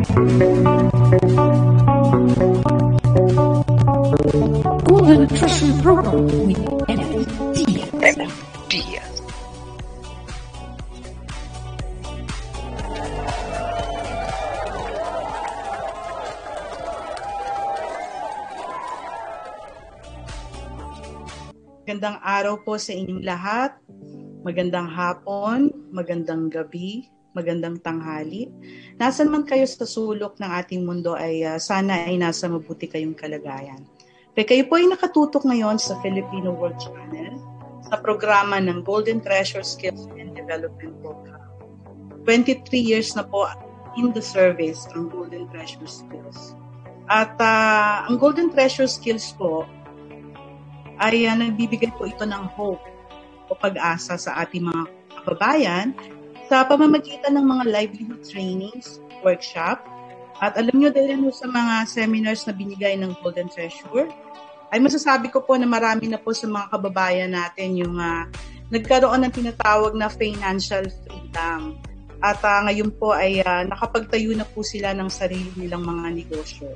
Golden Treasure Program with Kenneth Diaz. Kenneth Diaz. Magandang araw po sa inyong lahat. Magandang hapon, magandang gabi, magandang tanghali. Nasaan man kayo sa sulok ng ating mundo ay uh, sana ay nasa mabuti kayong kalagayan. Kaya kayo po ay nakatutok ngayon sa Filipino World Channel sa programa ng Golden Treasure Skills and Development Program. 23 years na po in the service ang Golden Treasure Skills. At uh, ang Golden Treasure Skills po ay uh, nagbibigay po ito ng hope o pag-asa sa ating mga kababayan sa pamamagitan ng mga livelihood trainings, workshop, at alam nyo dahil sa mga seminars na binigay ng Golden Treasure, ay masasabi ko po na marami na po sa mga kababayan natin yung uh, nagkaroon ng tinatawag na financial freedom. At uh, ngayon po ay uh, nakapagtayo na po sila ng sarili nilang mga negosyo.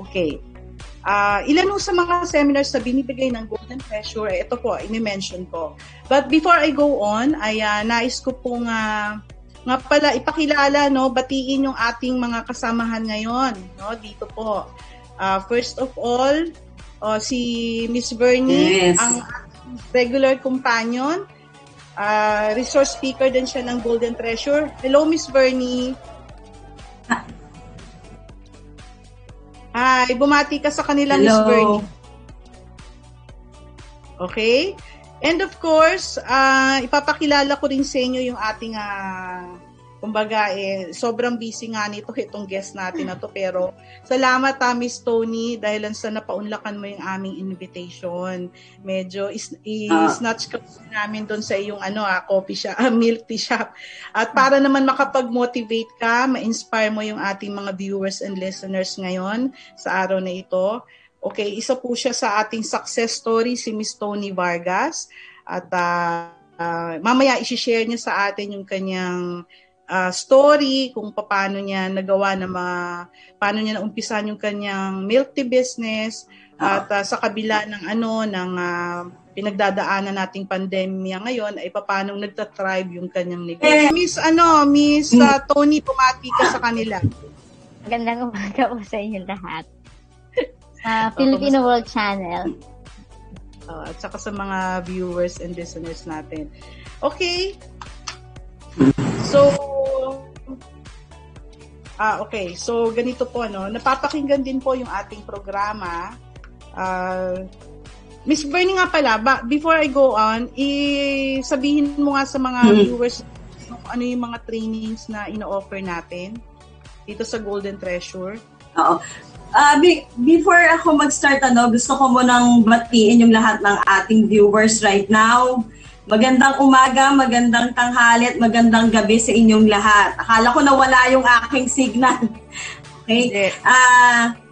Okay. Uh, ilan sa mga seminars na binibigay ng Golden Treasure, eh, ito po, ini-mention ko. But before I go on, ay uh, nais ko pong uh, nga pala ipakilala, no, batiin yung ating mga kasamahan ngayon, no, dito po. Uh, first of all, uh, si Miss Bernie, yes. ang regular companion. Uh, resource speaker din siya ng Golden Treasure. Hello, Miss Bernie. Hi, bumati ka sa kanila, Miss Bernie. Okay? And of course, uh, ipapakilala ko rin sa inyo yung ating, uh, kumbaga, eh, sobrang busy nga nito itong guest natin na to. Pero salamat, uh, Miss Tony, dahil sa napaunlakan mo yung aming invitation. Medyo is, i-snatch ka namin doon sa iyong ano, uh, coffee shop, uh, milk tea shop. At para naman makapag-motivate ka, ma-inspire mo yung ating mga viewers and listeners ngayon sa araw na ito. Okay, isa po siya sa ating success story, si Miss Tony Vargas. At uh, uh, mamaya isi-share niya sa atin yung kanyang uh, story kung paano niya nagawa na ma, paano niya naumpisan yung kanyang milk tea business at uh, sa kabila ng ano ng uh, pinagdadaanan nating pandemya ngayon ay paano nagta-thrive yung kanyang negosyo. Miss ano, Miss uh, Tony pumati ka sa kanila. Magandang umaga po sa inyo lahat. Uh, Filipino World Channel. Uh, at saka sa mga viewers and listeners natin. Okay. So, ah, okay. So, ganito po, no? Napapakinggan din po yung ating programa. Uh, Miss Bernie nga pala, ba, before I go on, i-sabihin mo nga sa mga hmm. viewers ano yung mga trainings na ino-offer natin dito sa Golden Treasure. Oo. Uh, be- before ako mag-start, ano, gusto ko munang batiin yung lahat ng ating viewers right now. Magandang umaga, magandang tanghali at magandang gabi sa inyong lahat. Akala ko nawala yung aking signal. Okay? Ah... Uh,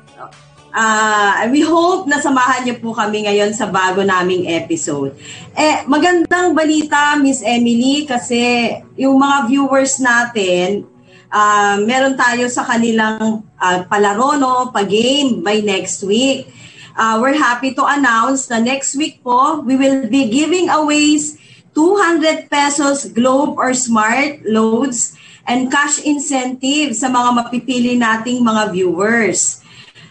Uh, we hope na samahan niyo po kami ngayon sa bago naming episode. Eh, magandang balita, Miss Emily, kasi yung mga viewers natin, uh, meron tayo sa kanilang uh, palaro, no, pa-game by next week. Uh, we're happy to announce na next week po, we will be giving away 200 pesos Globe or Smart loads and cash incentive sa mga mapipili nating mga viewers.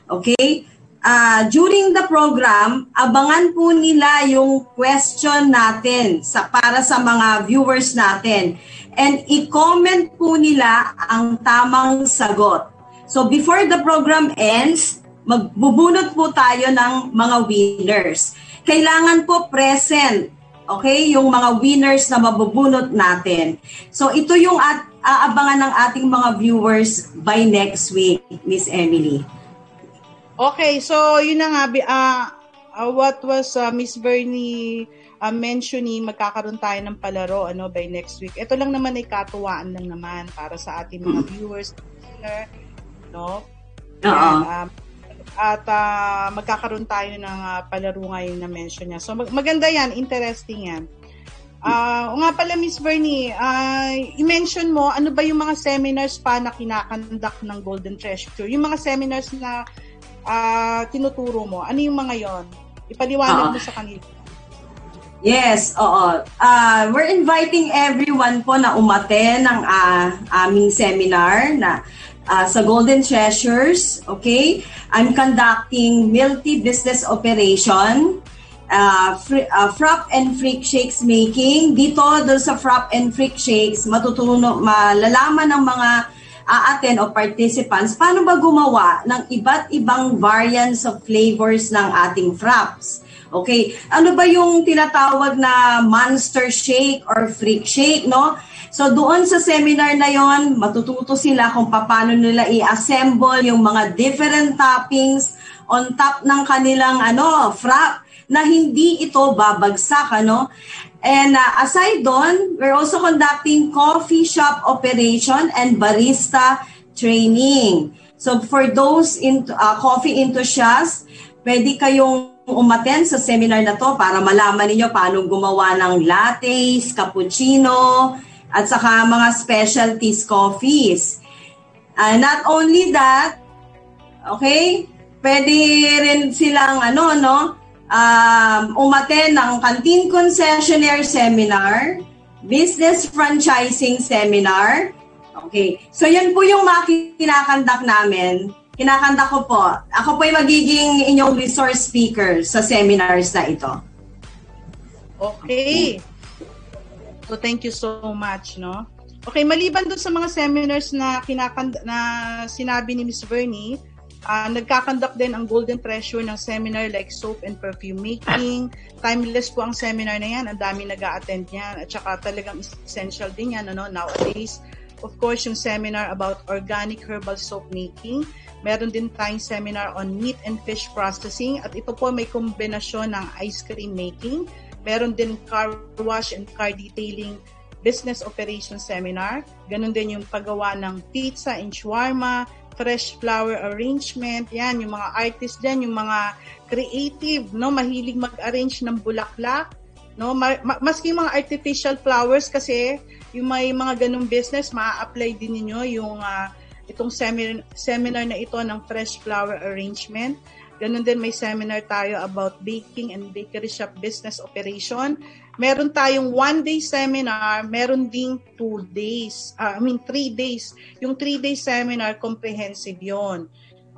Okay? Uh, during the program, abangan po nila yung question natin sa, para sa mga viewers natin. And i-comment po nila ang tamang sagot. So before the program ends, magbubunot po tayo ng mga winners. Kailangan po present, okay, yung mga winners na mabubunot natin. So ito yung at, aabangan ng ating mga viewers by next week, Miss Emily. Okay, so yun na nga, uh, uh, what was uh, Miss Bernie uh, mentioning, magkakaroon tayo ng palaro ano, by next week. Ito lang naman ay katuwaan lang naman para sa ating mga viewers, no? Oo. Um, at uh, magkakaroon tayo ng uh, palaro ngayon na mention niya. So mag- maganda yan, interesting yan. Ah, o nga pala Miss Bernie, ah, i-mention mo ano ba yung mga seminars pa na kinakandak ng Golden Treasure? Yung mga seminars na ah, tinuturo mo, ano yung mga yon? Ipaliwanag Oo. mo sa kanila. Yes, oo. Uh, we're inviting everyone po na umaten ng ah, aming seminar na ah, sa Golden Treasures, okay? I'm conducting multi-business operation, uh, fr- ah, frap and freak shakes making. Dito, doon sa frap and freak shakes, matutuno, malalaman ng mga aaten o participants paano ba gumawa ng iba't ibang variants of flavors ng ating fraps. Okay, ano ba yung tinatawag na monster shake or freak shake, no? So doon sa seminar na yon, matututo sila kung paano nila i-assemble yung mga different toppings on top ng kanilang ano, frap na hindi ito babagsak, ano? And uh, aside doon, we're also conducting coffee shop operation and barista training. So for those into uh, coffee enthusiasts, pwede kayong umaten sa seminar na to para malaman ninyo paano gumawa ng lattes, cappuccino, at saka mga specialties coffees. Uh, not only that, okay, pwede rin silang ano, no, um, umaten ng canteen concessionaire seminar, business franchising seminar. Okay, so yan po yung mga kinakandak namin kinakanta ko po. Ako po ay magiging inyong resource speaker sa seminars na ito. Okay. So thank you so much, no? Okay, maliban dun sa mga seminars na kinakanda na sinabi ni Miss Bernie, uh, nagkakandak din ang Golden Treasure ng seminar like soap and perfume making. Timeless po ang seminar na yan. Ang dami nag attend yan. At saka talagang essential din yan ano, nowadays. Of course, yung seminar about organic herbal soap making. Meron din tayong seminar on meat and fish processing. At ito po may kombinasyon ng ice cream making. Meron din car wash and car detailing business operation seminar. Ganon din yung paggawa ng pizza and shawarma, fresh flower arrangement. Yan, yung mga artist dyan, yung mga creative, no, mahilig mag-arrange ng bulaklak. No, ma- ma- maski mga artificial flowers kasi yung may mga ganung business, ma-apply din ninyo yung uh, itong seminar, seminar na ito ng fresh flower arrangement. Ganon din may seminar tayo about baking and bakery shop business operation. Meron tayong one day seminar, meron ding two days, uh, I mean three days. Yung three day seminar, comprehensive yon.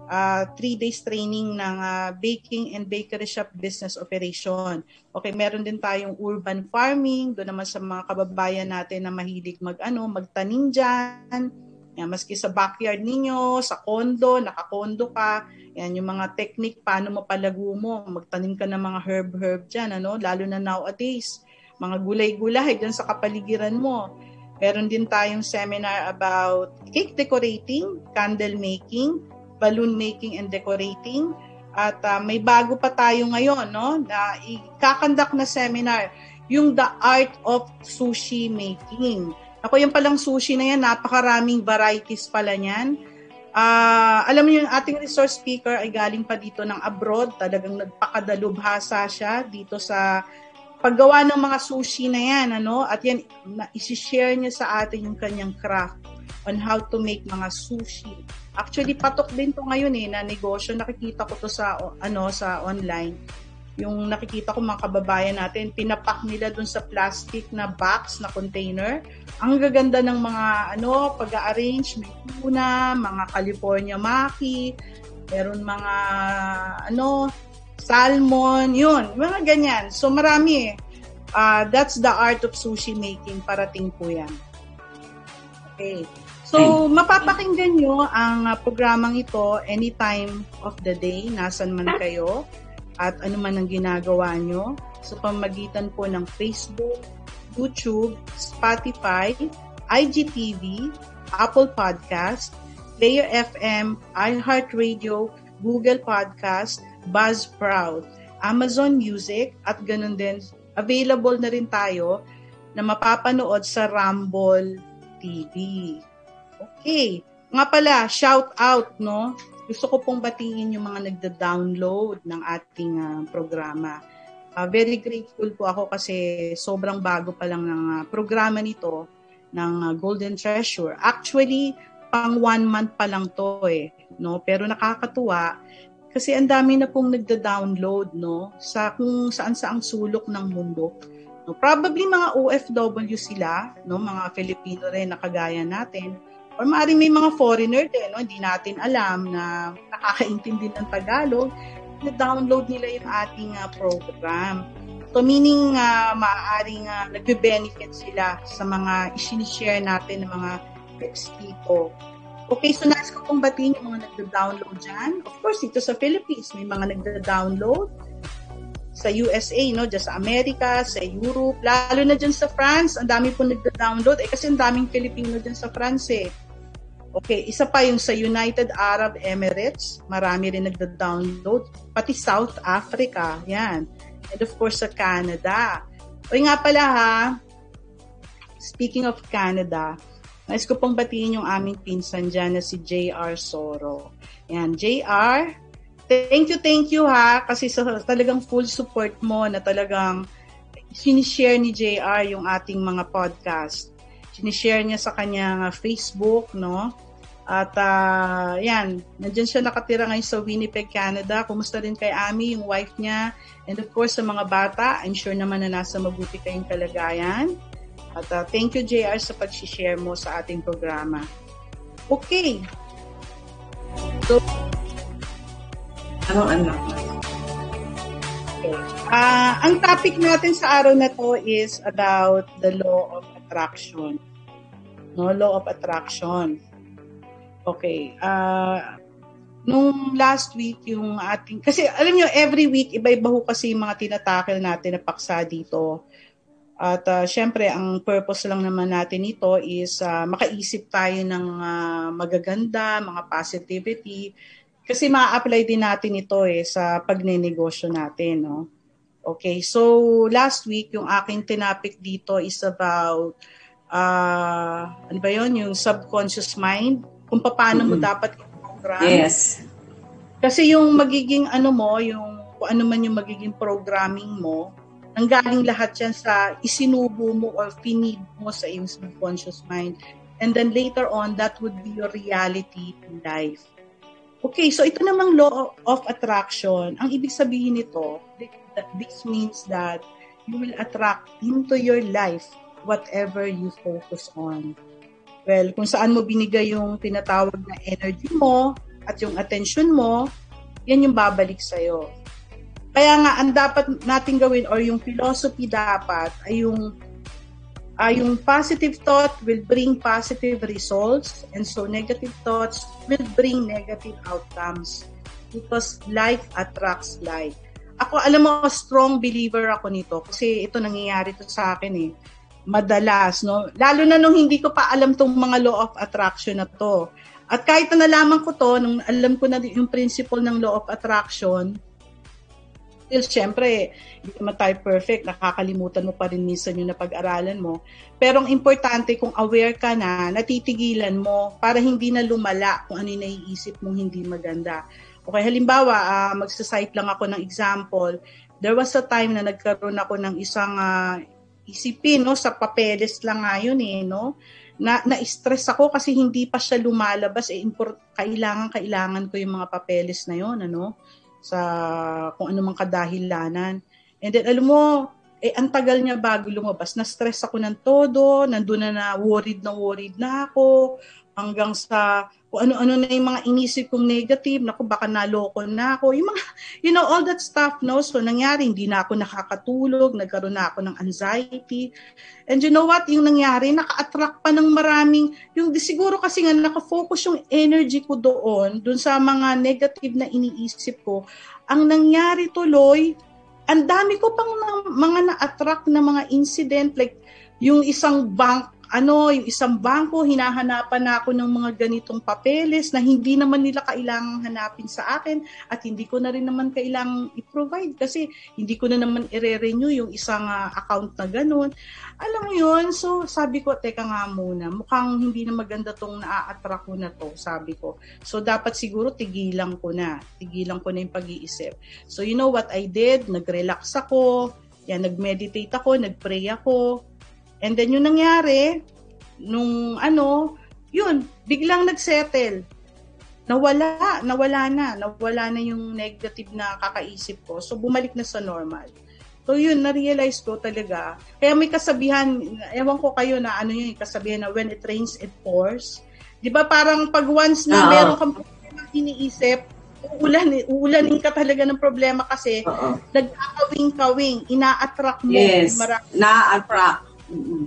Uh, three days training ng uh, baking and bakery shop business operation. Okay, meron din tayong urban farming, doon naman sa mga kababayan natin na mahilig mag-ano, magtanim dyan. Yan, maski sa backyard ninyo, sa kondo, nakakondo ka, yan yung mga technique paano mapalago mo, magtanim ka ng mga herb-herb dyan, ano? lalo na nowadays mga gulay-gulay dyan sa kapaligiran mo. Meron din tayong seminar about cake decorating, candle making, balloon making and decorating. At uh, may bago pa tayo ngayon, no, na ikakandak na seminar, yung The Art of Sushi Making. Ako yung palang sushi na yan, napakaraming varieties pala niyan. Uh, alam niyo yung ating resource speaker ay galing pa dito ng abroad, talagang nagpakadalubhasa siya dito sa paggawa ng mga sushi na yan, ano, at yan, na, isi-share niya sa atin yung kanyang craft on how to make mga sushi. Actually, patok din to ngayon eh, na negosyo. Nakikita ko to sa, ano, sa online. Yung nakikita ko mga kababayan natin, pinapak nila dun sa plastic na box, na container. Ang gaganda ng mga, ano, pag-arrange, may tuna, mga California maki, meron mga, ano, salmon, yun, mga ganyan. So marami eh. Uh, that's the art of sushi making. Parating po yan. Okay. So, mapapakinggan nyo ang uh, programang ito anytime of the day, nasan man kayo, at ano man ang ginagawa nyo. So, pamagitan po ng Facebook, YouTube, Spotify, IGTV, Apple Podcast, Player FM, iHeartRadio, Google Podcast, Buzzsprout, Amazon Music, at ganun din, available na rin tayo na mapapanood sa Rumble TV. Okay. Nga pala, shout out, no? Gusto ko pong batiin yung mga nagda-download ng ating uh, programa. Uh, very grateful po ako kasi sobrang bago pa lang ng uh, programa nito ng uh, Golden Treasure. Actually, pang one month pa lang to eh, no? Pero nakakatuwa kasi ang dami na pong nagda-download, no? Sa kung saan saang sulok ng mundo. No, probably mga OFW sila, no? Mga Filipino rin na kagaya natin. Or maaaring may mga foreigner din, no? Hindi natin alam na nakakaintindi ng Tagalog na-download nila yung ating uh, program. So meaning uh, maaaring uh, nagbe-benefit sila sa mga i-share natin ng mga ex-people. Okay, so nais ko pong batiin yung mga nagda-download dyan. Of course, dito sa Philippines, may mga nagda-download. Sa USA, no? Dyan sa Amerika, sa Europe, lalo na dyan sa France, ang dami pong nagda-download. Eh, kasi ang daming Filipino dyan sa France, eh. Okay, isa pa yung sa United Arab Emirates, marami rin nagda-download. Pati South Africa, yan. And of course sa Canada. O nga pala ha, speaking of Canada, nais ko pong batiin yung aming pinsan dyan na si JR Soro. Yan, JR, thank you, thank you ha, kasi sa talagang full support mo na talagang sinishare ni JR yung ating mga podcast. Sinishare niya sa kanyang Facebook, no? At uh, yan, nandiyan siya nakatira ngayon sa Winnipeg, Canada. Kumusta rin kay Ami, yung wife niya. And of course, sa mga bata, I'm sure naman na nasa mabuti kayong kalagayan. At uh, thank you, JR, sa pag-share mo sa ating programa. Okay. So, ano, ano? Okay. Uh, ang topic natin sa araw na to is about the law of attraction. No, law of attraction. Okay. Uh, nung last week, yung ating... Kasi alam nyo, every week, iba-iba ho kasi yung mga tinatakil natin na paksa dito. At uh, syempre, ang purpose lang naman natin ito is uh, makaisip tayo ng uh, magaganda, mga positivity. Kasi ma-apply din natin ito eh sa pagnenegosyo natin. No? Okay, so last week, yung aking tinapik dito is about, uh, ano ba yun, yung subconscious mind kung paano mm-hmm. mo dapat i-program. Yes. Kasi yung magiging ano mo, yung kung ano man yung magiging programming mo, nanggaling lahat yan sa isinubo mo or pinid mo sa iyong subconscious mind. And then later on, that would be your reality in life. Okay, so ito namang law of attraction. Ang ibig sabihin nito, this means that you will attract into your life whatever you focus on. Well, kung saan mo binigay yung tinatawag na energy mo at yung attention mo, yan yung babalik sa'yo. Kaya nga, ang dapat natin gawin or yung philosophy dapat ay yung uh, yung positive thought will bring positive results and so negative thoughts will bring negative outcomes because life attracts life. Ako, alam mo, strong believer ako nito kasi ito nangyayari to sa akin eh madalas, no? Lalo na nung hindi ko pa alam tong mga law of attraction na to. At kahit na nalaman ko to, nung alam ko na yung principle ng law of attraction, still, syempre, hindi naman tayo perfect, nakakalimutan mo pa rin minsan yung napag-aralan mo. Pero ang importante, kung aware ka na, natitigilan mo para hindi na lumala kung ano yung naiisip mong hindi maganda. Okay, halimbawa, uh, magsasite lang ako ng example. There was a time na nagkaroon ako ng isang uh, isipin, no, sa papeles lang nga eh, no, na, na-stress ako kasi hindi pa siya lumalabas, eh, import, kailangan, kailangan ko yung mga papeles na yun, ano, sa kung ano mang kadahilanan. And then, alam mo, eh, ang tagal niya bago lumabas. Na-stress ako ng todo, nandun na na worried na worried na ako, hanggang sa kung ano-ano na yung mga inisip kong negative, naku, baka naloko na ako. Yung mga, you know, all that stuff, no? So, nangyari, hindi na ako nakakatulog, nagkaroon na ako ng anxiety. And you know what? Yung nangyari, naka-attract pa ng maraming, yung siguro kasi nga nakafocus yung energy ko doon, doon sa mga negative na iniisip ko. Ang nangyari tuloy, ang dami ko pang na, mga na-attract na mga incident, like yung isang bank ano, yung isang bangko, hinahanapan na ako ng mga ganitong papeles na hindi naman nila kailangang hanapin sa akin at hindi ko na rin naman kailangang i-provide kasi hindi ko na naman i-renew yung isang uh, account na ganun. Alam mo yun, so sabi ko, teka nga muna, mukhang hindi na maganda tong naa-attract ko na to, sabi ko. So dapat siguro tigilan ko na, tigilan ko na yung pag-iisip. So you know what I did? Nag-relax ako, yan, nag-meditate ako, nag-pray ako, And then yung nangyari, nung ano, yun, biglang nagsettle. Nawala, nawala na, nawala na yung negative na kakaisip ko. So bumalik na sa normal. So yun, na-realize ko talaga. Kaya may kasabihan, ewan ko kayo na ano yung kasabihan na when it rains, it pours. Di ba parang pag once na uh-huh. meron kang problema iniisip, uulan, uulanin ka talaga ng problema kasi nagkakawing-kawing, ina-attract mo. Yes, na-attract Mm-hmm.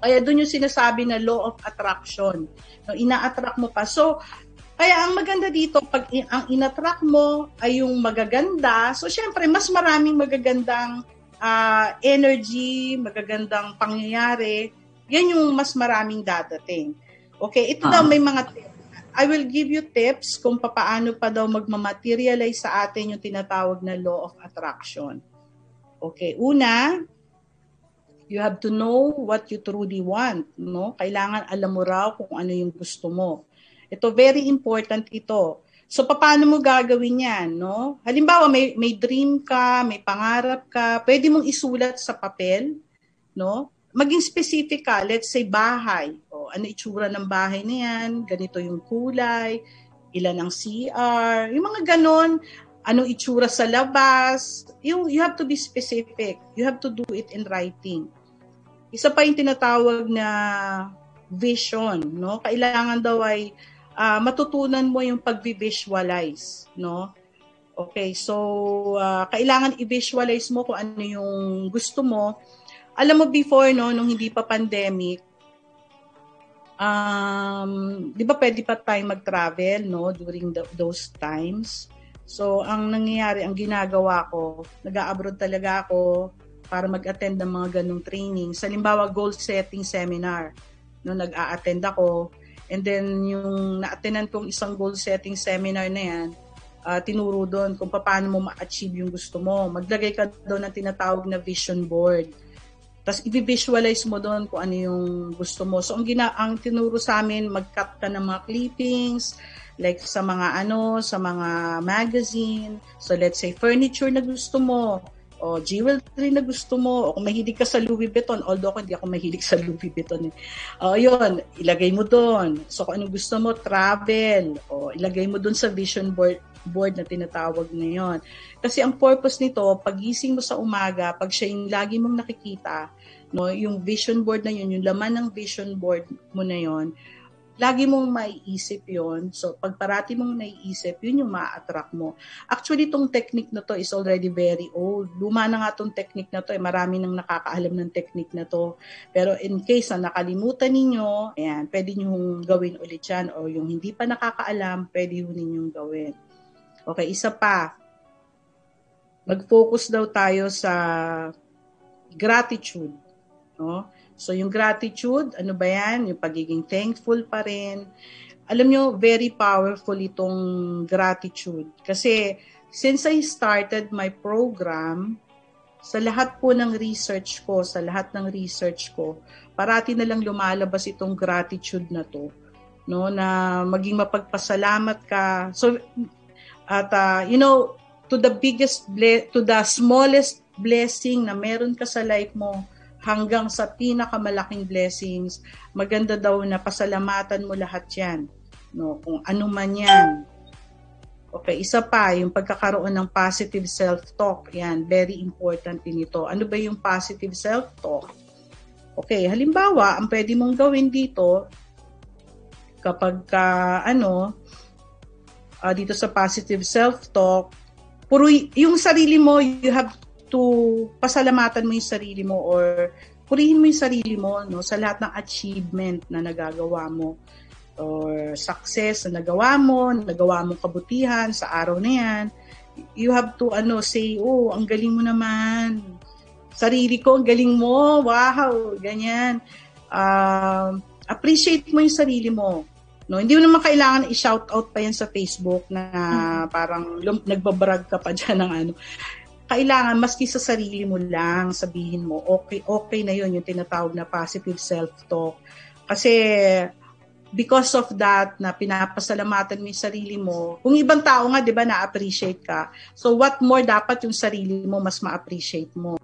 kaya doon yung sinasabi na law of attraction. No, ina-attract mo pa. So, kaya ang maganda dito, pag ang in-attract mo ay yung magaganda, so syempre, mas maraming magagandang uh, energy, magagandang pangyayari, yan yung mas maraming dadating. Okay, ito uh-huh. daw may mga I will give you tips kung paano pa daw magmamaterialize sa atin yung tinatawag na law of attraction. Okay, una, You have to know what you truly want, no? Kailangan alam mo raw kung ano yung gusto mo. Ito very important ito. So paano mo gagawin 'yan, no? Halimbawa may may dream ka, may pangarap ka, pwede mong isulat sa papel, no? Maging specific ka, let's say bahay. O ano itsura ng bahay na 'yan, ganito yung kulay, ilan ang CR, yung mga ganon, anong itsura sa labas. You, you have to be specific. You have to do it in writing. Isa pa yung tinatawag na vision, no? Kailangan daw ay uh, matutunan mo yung pag-visualize, no? Okay, so uh, kailangan i-visualize mo kung ano yung gusto mo. Alam mo before no, nung hindi pa pandemic, um, 'di ba pwede pa tayong mag-travel no during the, those times. So ang nangyayari, ang ginagawa ko, nag-abroad talaga ako para mag-attend ng mga ganong training. Sa limbawa, goal setting seminar. No, nag-a-attend ako. And then, yung na-attendan kong isang goal setting seminar na yan, uh, tinuro doon kung paano mo ma-achieve yung gusto mo. Maglagay ka doon ng tinatawag na vision board. Tapos i-visualize mo doon kung ano yung gusto mo. So ang gina ang tinuro sa amin, mag-cut ka ng mga clippings, like sa mga ano, sa mga magazine. So let's say furniture na gusto mo, o jewelry na gusto mo, o kung mahilig ka sa Louis Vuitton, although ako hindi ako mahilig sa Louis Vuitton. Eh. O yun, ilagay mo doon. So kung anong gusto mo, travel, o ilagay mo doon sa vision board board na tinatawag ngayon. Kasi ang purpose nito, pagising mo sa umaga, pag siya yung lagi mong nakikita, no, yung vision board na yun, yung laman ng vision board mo na yun, lagi mong maiisip yon So, pag parati mong naiisip, yun yung ma-attract mo. Actually, itong technique na to is already very old. Luma na nga itong technique na to. Eh. Marami nang nakakaalam ng technique na to. Pero in case na nakalimutan ninyo, ayan, pwede nyo gawin ulit yan. O yung hindi pa nakakaalam, pwede yun ninyong gawin. Okay, isa pa. Mag-focus daw tayo sa gratitude. No? So yung gratitude, ano ba yan? Yung pagiging thankful pa rin. Alam nyo, very powerful itong gratitude. Kasi since I started my program, sa lahat po ng research ko, sa lahat ng research ko, parati na lang lumalabas itong gratitude na to. No, na maging mapagpasalamat ka. So, at uh, you know, to the biggest, ble- to the smallest blessing na meron ka sa life mo, hanggang sa pinakamalaking blessings, maganda daw na pasalamatan mo lahat yan. No, kung ano man yan. Okay, isa pa, yung pagkakaroon ng positive self-talk. Yan, very important din ito. Ano ba yung positive self-talk? Okay, halimbawa, ang pwede mong gawin dito, kapag ka, ano, uh, dito sa positive self-talk, puro yung sarili mo, you have to pasalamatan mo yung sarili mo or purihin mo yung sarili mo no sa lahat ng achievement na nagagawa mo or success na nagawa mo, nagawa mong kabutihan sa araw na yan. You have to ano say, oh, ang galing mo naman. Sarili ko, ang galing mo. Wow, ganyan. uh, appreciate mo yung sarili mo. No, hindi mo naman kailangan i-shout out pa yan sa Facebook na parang lum- nagbabrag ka pa diyan ng ano. Kailangan maski sa sarili mo lang sabihin mo, okay, okay na 'yon yung tinatawag na positive self-talk. Kasi because of that na pinapasalamatan mo yung sarili mo. Kung ibang tao nga, 'di ba, na-appreciate ka. So what more dapat yung sarili mo mas ma-appreciate mo.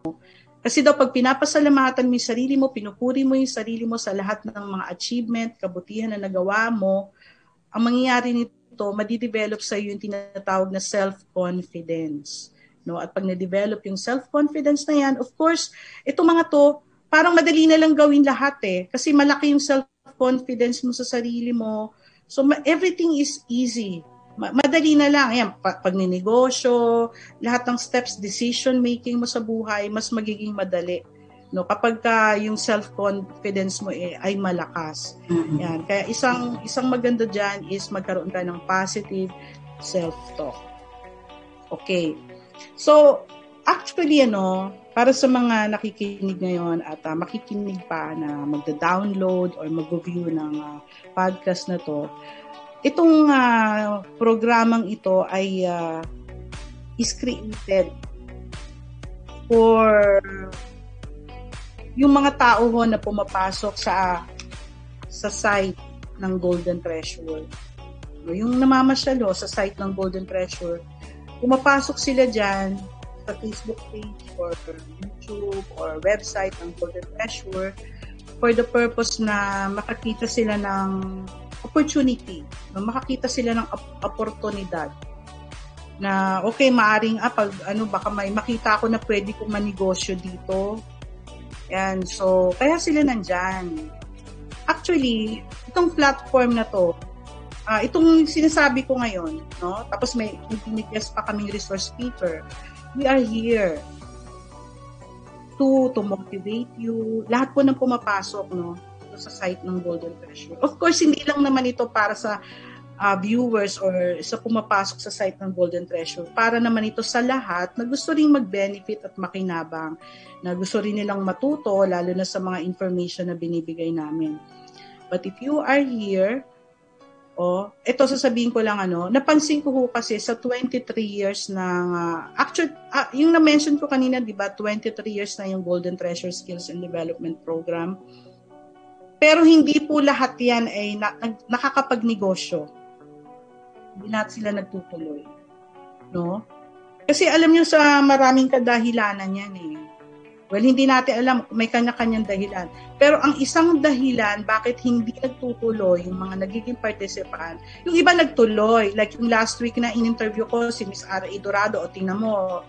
Kasi daw pag pinapasalamatan mo yung sarili mo, pinupuri mo yung sarili mo sa lahat ng mga achievement, kabutihan na nagawa mo, ang mangyayari nito, madidevelop sa iyo yung tinatawag na self-confidence. No? At pag na-develop yung self-confidence na yan, of course, itong mga to, parang madali na lang gawin lahat eh. Kasi malaki yung self-confidence mo sa sarili mo. So everything is easy madali na lang. Ayan, pag ninegosyo, lahat ng steps, decision making mo sa buhay, mas magiging madali. No, kapag ka yung self-confidence mo eh, ay malakas. Mm-hmm. Yan. Kaya isang isang maganda diyan is magkaroon ka ng positive self-talk. Okay. So, actually ano, para sa mga nakikinig ngayon at uh, makikinig pa na magda-download or mag-view ng uh, podcast na to, Itong uh, programang ito ay uh, is created for yung mga tao ho na pumapasok sa sa site ng Golden Treasure. Yung namamasyal ho, sa site ng Golden Treasure, pumapasok sila dyan sa Facebook page or YouTube or website ng Golden Treasure for the purpose na makakita sila ng opportunity, na makakita sila ng oportunidad na okay, maaring ah, pag ano, baka may makita ko na pwede kong manegosyo dito. Yan, so, kaya sila nandyan. Actually, itong platform na to, uh, itong sinasabi ko ngayon, no? Tapos may intimate pa kaming resource speaker. We are here to to motivate you. Lahat po ng pumapasok, no? sa site ng Golden Treasure. Of course, hindi lang naman ito para sa uh, viewers or sa pumapasok sa site ng Golden Treasure. Para naman ito sa lahat na gusto ring mag-benefit at makinabang, na gusto rin nilang matuto, lalo na sa mga information na binibigay namin. But if you are here, oh, ito sasabihin ko lang ano, napansin ko ho kasi sa 23 years ng, uh, actually, uh, yung na-mention ko kanina, di ba, 23 years na yung Golden Treasure Skills and Development Program pero hindi po lahat yan ay na, nag, nakakapagnegosyo. Hindi lahat sila nagtutuloy. No? Kasi alam niyo sa maraming kadahilanan yan eh. Well, hindi natin alam, may kanya-kanyang dahilan. Pero ang isang dahilan bakit hindi nagtutuloy yung mga nagiging participant, yung iba nagtuloy. Like yung last week na in-interview ko si Miss R.A. Dorado, o tingnan mo,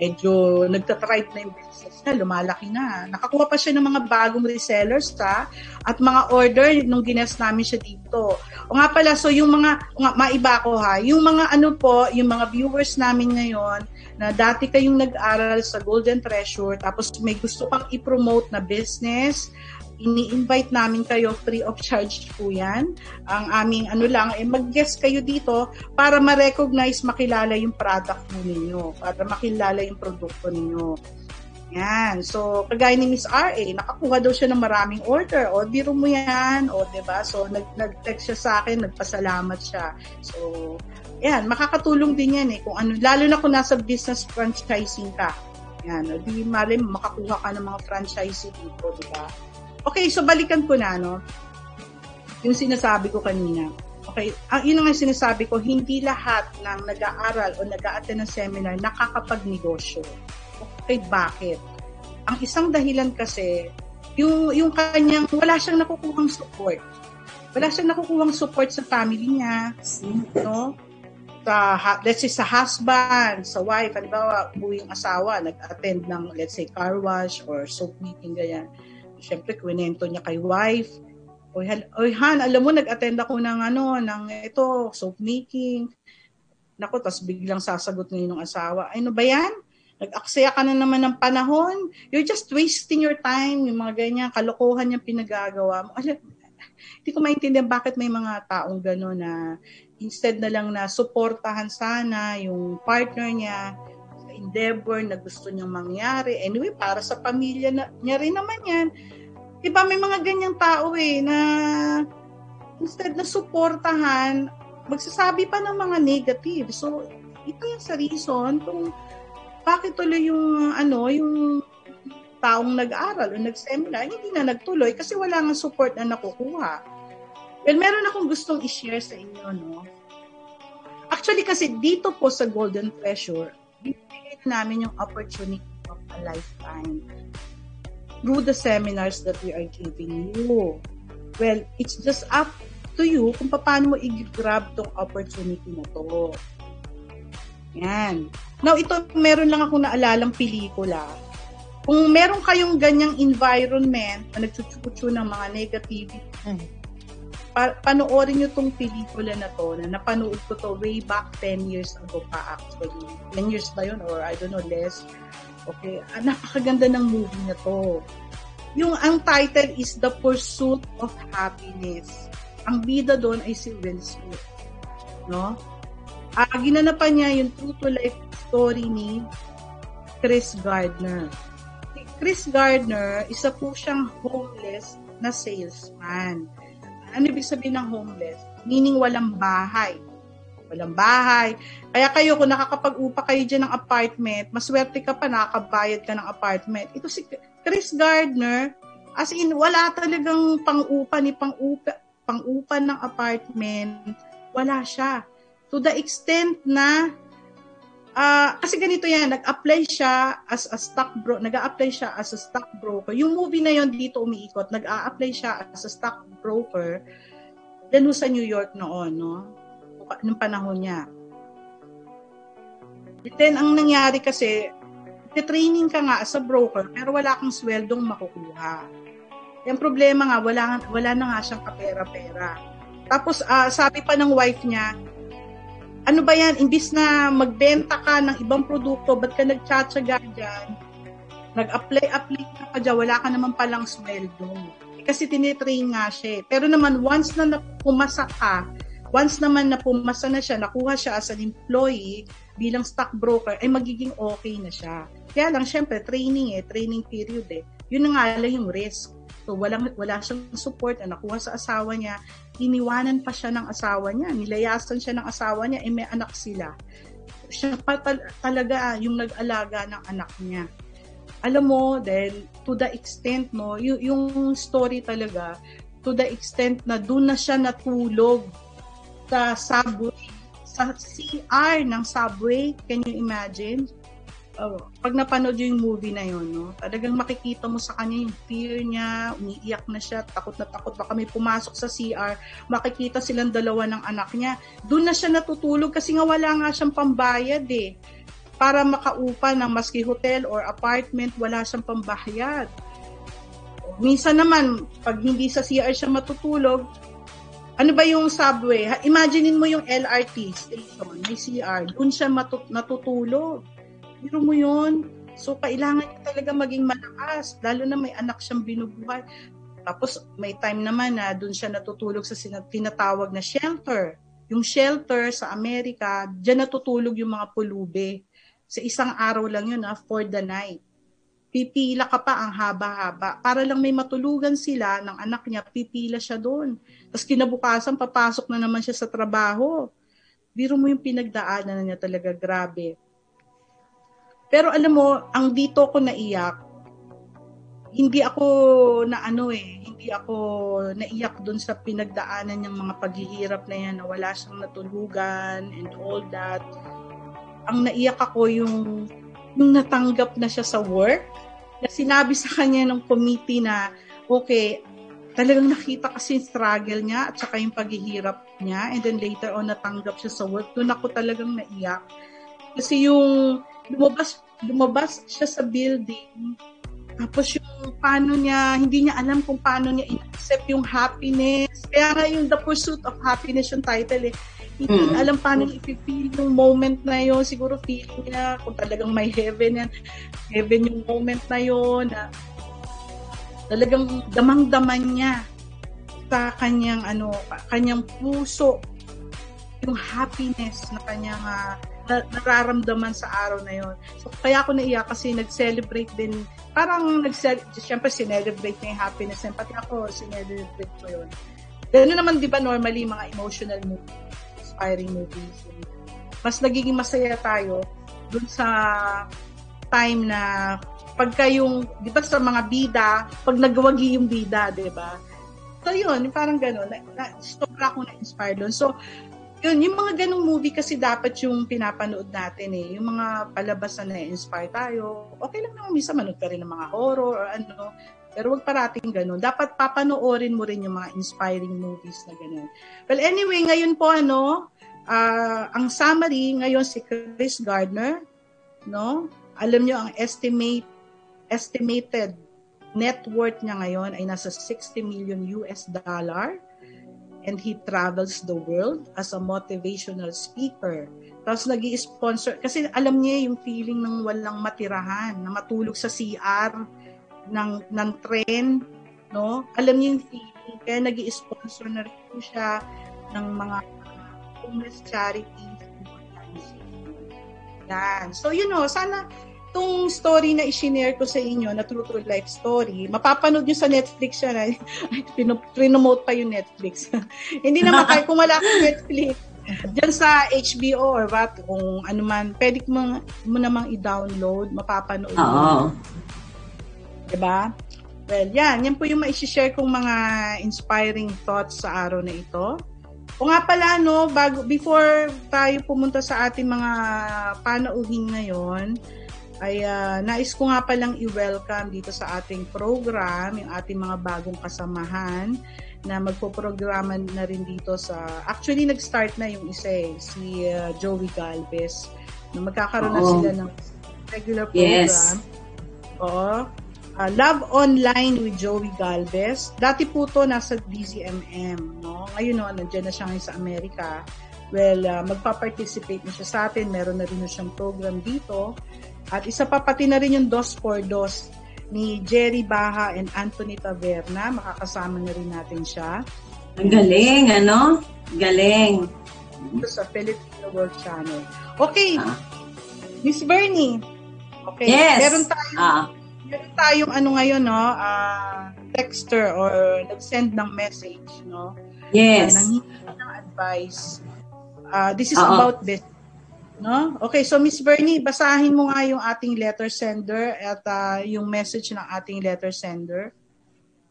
medyo nagtatribe na yung business na, lumalaki na. Nakakuha pa siya ng mga bagong resellers ta at mga order nung gines namin siya dito. O nga pala, so yung mga, nga, maiba ko ha, yung mga ano po, yung mga viewers namin ngayon, na dati kayong nag-aral sa Golden Treasure, tapos may gusto pang i-promote na business, ini-invite namin kayo free of charge po yan. Ang aming ano lang, eh, mag-guest kayo dito para ma-recognize, makilala yung product mo ninyo, para makilala yung produkto ninyo. Yan. So, kagaya ni Miss RA, nakakuha daw siya ng maraming order. O, biro mo yan. O, ba diba? So, nag, nag-text siya sa akin, nagpasalamat siya. So, yan. Makakatulong din yan eh. Kung ano, lalo na kung nasa business franchising ka. Yan. O, di mali, makakuha ka ng mga franchising dito, di ba? Okay, so balikan ko na, no? Yung sinasabi ko kanina. Okay, ang yun nga sinasabi ko, hindi lahat ng nag-aaral o nag-a-attend ng seminar nakakapagnegosyo. Okay, bakit? Ang isang dahilan kasi, yung, yung kanyang, wala siyang nakukuhang support. Wala siyang nakukuhang support sa family niya, no? Sa, let's say, sa husband, sa wife, halimbawa, buwing asawa, nag-attend ng, let's say, car wash or soap meeting, ganyan syempre kwento niya kay wife. Oy, oy Han, alam mo, nag-attend ako ng ano, ng ito, soap making. Nako, tapos biglang sasagot ngayon ng asawa, ay no ba yan? Nag-aksaya ka na naman ng panahon. You're just wasting your time. Yung mga ganyan, kalokohan yung pinagagawa mo. Alam, hindi ko maintindihan bakit may mga taong gano'n na instead na lang na suportahan sana yung partner niya, endeavor na gusto niyang mangyari. Anyway, para sa pamilya na, niya rin naman yan. Diba may mga ganyang tao eh na instead na suportahan, magsasabi pa ng mga negative. So, ito yung sa reason kung bakit tuloy yung ano, yung taong nag-aral o nag-seminar, hindi na nagtuloy kasi wala nga support na nakukuha. Well, meron akong gustong i-share sa inyo, no? Actually, kasi dito po sa Golden Treasure, namin yung opportunity of a lifetime through the seminars that we are giving you. Well, it's just up to you kung paano mo i-grab tong opportunity na to. Yan. Now, ito, meron lang akong naalalang pelikula. Kung meron kayong ganyang environment na nagchuchuchu ng mga negativity, mm. Pa- panoorin nyo tong pelikula na to, na napanood ko to way back 10 years ago pa actually. 10 years ba yun? Or I don't know, less. Okay. Ah, napakaganda ng movie na to. Yung ang title is The Pursuit of Happiness. Ang bida doon ay si Will Smith. No? Uh, ginanapan niya yung true to life story ni Chris Gardner. Si Chris Gardner, isa po siyang homeless na salesman. Ano ibig sabihin ng homeless? Meaning walang bahay. Walang bahay. Kaya kayo, kung nakakapag-upa kayo dyan ng apartment, maswerte ka pa, nakakabayad ka ng apartment. Ito si Chris Gardner, as in, wala talagang pang-upa ni pang-upa, pang-upa ng apartment. Wala siya to the extent na uh, kasi ganito yan, nag-apply siya as a stock bro, nag-apply siya as a stock broker. Yung movie na yon dito umiikot, nag-a-apply siya as a stock broker then sa New York noon, no? Nung panahon niya. Then, ang nangyari kasi, training ka nga as a broker, pero wala kang sweldong makukuha. Yung problema nga, wala, wala na nga siyang kapera-pera. Tapos, uh, sabi pa ng wife niya, ano ba yan, imbis na magbenta ka ng ibang produkto, ba't ka nagtsatsaga dyan? Nag-apply-apply ka pa dyan, wala ka naman palang sweldo. Eh, kasi tinitrain nga siya. Eh. Pero naman, once na pumasa ka, once naman na pumasa na siya, nakuha siya as an employee bilang stockbroker, ay magiging okay na siya. Kaya lang, syempre, training eh, training period eh. Yun na nga lang yung risk. So, walang, wala siyang support na nakuha sa asawa niya. Iniwanan pa siya ng asawa niya. Nilayasan siya ng asawa niya. Eh, may anak sila. Siya pa tal- talaga yung nag-alaga ng anak niya. Alam mo, dahil to the extent, no, y- yung story talaga, to the extent na doon na siya natulog sa subway, sa CR ng subway. Can you imagine? Oh, pag napanood yung movie na yun, no, talagang makikita mo sa kanya yung fear niya, umiiyak na siya, takot na takot, baka may pumasok sa CR, makikita silang dalawa ng anak niya. Doon na siya natutulog kasi nga wala nga siyang pambayad eh. Para makaupa ng maski hotel or apartment, wala siyang pambayad. Minsan naman, pag hindi sa CR siya matutulog, ano ba yung subway? Imaginein mo yung LRT station, may CR, doon siya matut- natutulog. Biro mo yun. So, kailangan niya talaga maging malakas, lalo na may anak siyang binubuhay. Tapos, may time naman na doon siya natutulog sa tinatawag na shelter. Yung shelter sa Amerika, dyan natutulog yung mga pulube. Sa isang araw lang yun, ha, for the night. Pipila ka pa ang haba-haba. Para lang may matulugan sila ng anak niya, pipila siya doon. Tapos kinabukasan, papasok na naman siya sa trabaho. Biro mo yung pinagdaanan na niya talaga, grabe. Pero alam mo, ang dito ko naiyak, hindi ako na ano eh, hindi ako naiyak doon sa pinagdaanan ng mga paghihirap na yan, na wala siyang natulugan and all that. Ang naiyak ako yung, yung natanggap na siya sa work, na sinabi sa kanya ng committee na, okay, talagang nakita kasi yung struggle niya at saka yung paghihirap niya and then later on natanggap siya sa work. Doon ako talagang naiyak. Kasi yung lumabas, lumabas siya sa building. Tapos yung paano niya, hindi niya alam kung paano niya in-accept yung happiness. Kaya nga yung The Pursuit of Happiness yung title eh. Hindi mm. alam paano niya i-feel yung moment na yon Siguro feeling niya kung talagang may heaven yan. Heaven yung moment na yon na talagang damang-daman niya sa kanyang ano, kanyang puso yung happiness na kanyang uh, na, nararamdaman sa araw na yon. So, kaya ako naiyak kasi nag-celebrate din, parang nag-celebrate, syempre sinelebrate niya yung happiness niya, pati ako sinelebrate ko yun. Ganoon naman, di ba, normally, mga emotional movies, inspiring movies. Mas nagiging masaya tayo dun sa time na pagka yung, di ba sa mga bida, pag nagwagi yung bida, di ba? So yun, parang gano'n, na, na, sobra akong na-inspired doon. So, yun, yung mga ganong movie kasi dapat yung pinapanood natin eh. Yung mga palabas na na-inspire tayo. Okay lang naman, minsan manood ka rin ng mga horror or ano. Pero wag parating ganun. Dapat papanoorin mo rin yung mga inspiring movies na ganun. Well, anyway, ngayon po ano, uh, ang summary ngayon si Chris Gardner, no? Alam nyo, ang estimate, estimated net worth niya ngayon ay nasa 60 million US dollar and he travels the world as a motivational speaker. Tapos nag sponsor kasi alam niya yung feeling ng walang matirahan, na matulog sa CR ng, ng tren, no? Alam niya yung feeling, kaya nag sponsor na rin siya ng mga homeless charities. Yan. So, you know, sana itong story na i-share ko sa inyo na true true life story, mapapanood nyo sa Netflix siya na pinomote pa yung Netflix. Hindi naman kayo kung wala kang Netflix. Diyan sa HBO or what, kung ano man, pwede mo, mo namang i-download, mapapanood Oo. mo. Diba? Well, yan. Yan po yung ma-share kong mga inspiring thoughts sa araw na ito. O nga pala, no, bago, before tayo pumunta sa ating mga panauhin ngayon, ay uh, nais ko nga palang i-welcome dito sa ating program, yung ating mga bagong kasamahan na magpo-programa na rin dito sa... Actually, nag-start na yung isa eh, si uh, Joey Galvez. Na magkakaroon Oo. na sila ng regular program. Yes. Oo. Uh, Love Online with Joey Galvez. Dati po to nasa DZMM. No? Ngayon no, nandiyan na siya ngayon sa Amerika. Well, uh, magpa-participate na siya sa atin. Meron na rin siyang program dito. At isa pa pati na rin yung Dos for Dos ni Jerry Baha and Anthony Taverna. Makakasama na rin natin siya. Ang galing, ano? Galing. Ito sa Filipino World Channel. Okay. Ah. Miss Bernie. Okay. Yes. Meron tayong, ah. meron tayong ano ngayon, no? Uh, texter or nag-send ng message, no? Yes. Uh, ng advice. Uh, this is Uh-oh. about this No? Okay, so Miss Bernie, basahin mo nga yung ating letter sender at uh, yung message ng ating letter sender.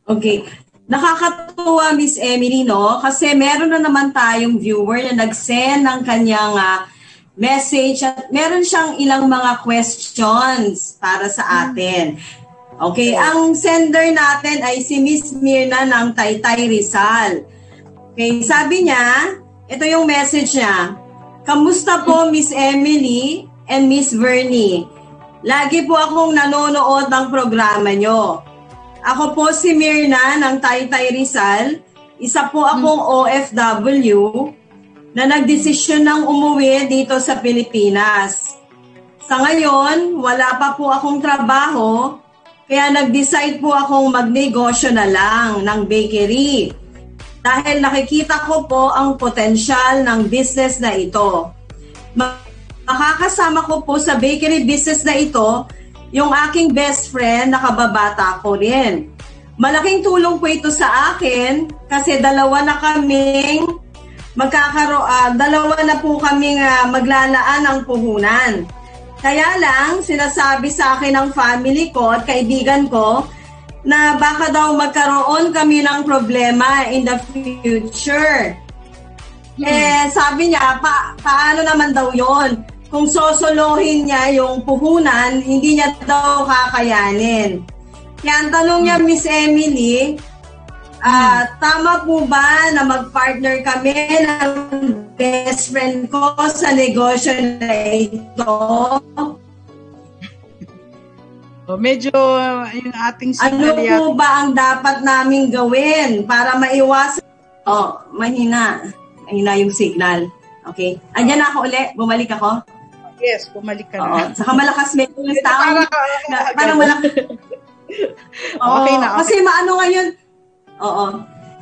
Okay. Nakakatuwa, Miss Emily, no? Kasi meron na naman tayong viewer na nag-send ng kanyang uh, message at meron siyang ilang mga questions para sa atin. Okay, ang sender natin ay si Miss Mirna ng Taytay Rizal. Okay, sabi niya, ito yung message niya. Kamusta po Miss Emily and Miss Vernie? Lagi po akong nanonood ng programa nyo. Ako po si Mirna ng Taytay Rizal. Isa po akong OFW na nagdesisyon ng umuwi dito sa Pilipinas. Sa ngayon, wala pa po akong trabaho, kaya nag-decide po akong magnegosyo na lang ng bakery dahil nakikita ko po ang potensyal ng business na ito. Makakasama ko po sa bakery business na ito yung aking best friend na kababata ko rin. Malaking tulong po ito sa akin kasi dalawa na kaming magkakaro uh, dalawa na po kaming uh, maglalaan ng puhunan. Kaya lang, sinasabi sa akin ng family ko at kaibigan ko na baka daw magkaroon kami ng problema in the future. Hmm. Eh, sabi niya, pa, paano naman daw yon? Kung sosolohin niya yung puhunan, hindi niya daw kakayanin. Kaya ang tanong niya. Miss Emily, uh, tama po ba na mag-partner kami ng best friend ko sa negosyo na ito? So, medyo uh, yung ating signal Ano po ba ang dapat naming gawin para maiwasan? Oh, mahina. Mahina yung signal. Okay. Andiyan na ako uli. Bumalik ako. Yes, bumalik ka Oo. na. Saka malakas medyo yung sound. Para, parang malakas. okay na. Okay. Kasi maano ngayon, oo.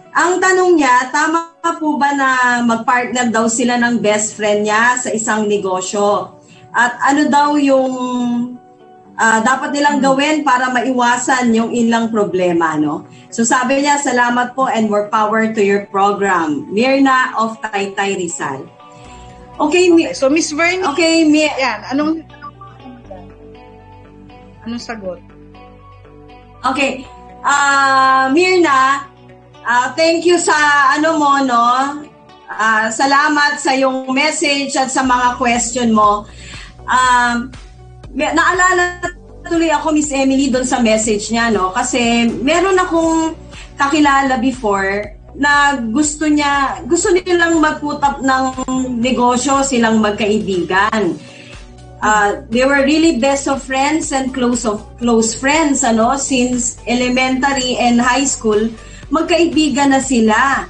Ang tanong niya, tama po ba na mag-partner daw sila ng best friend niya sa isang negosyo? At ano daw yung uh, dapat nilang gawin para maiwasan yung ilang problema, no? So sabi niya, salamat po and more power to your program. Mirna of Taytay Rizal. Okay, okay so Miss Vern. Okay, mi- yan, anong anong sagot? Okay. Uh, Mirna, uh, thank you sa ano mo, no? Uh, salamat sa yung message at sa mga question mo. Um, naalala tuloy ako, Miss Emily, doon sa message niya, no? Kasi meron akong kakilala before na gusto niya, gusto nilang mag-put up ng negosyo, silang magkaibigan. Uh, they were really best of friends and close of close friends ano since elementary and high school magkaibigan na sila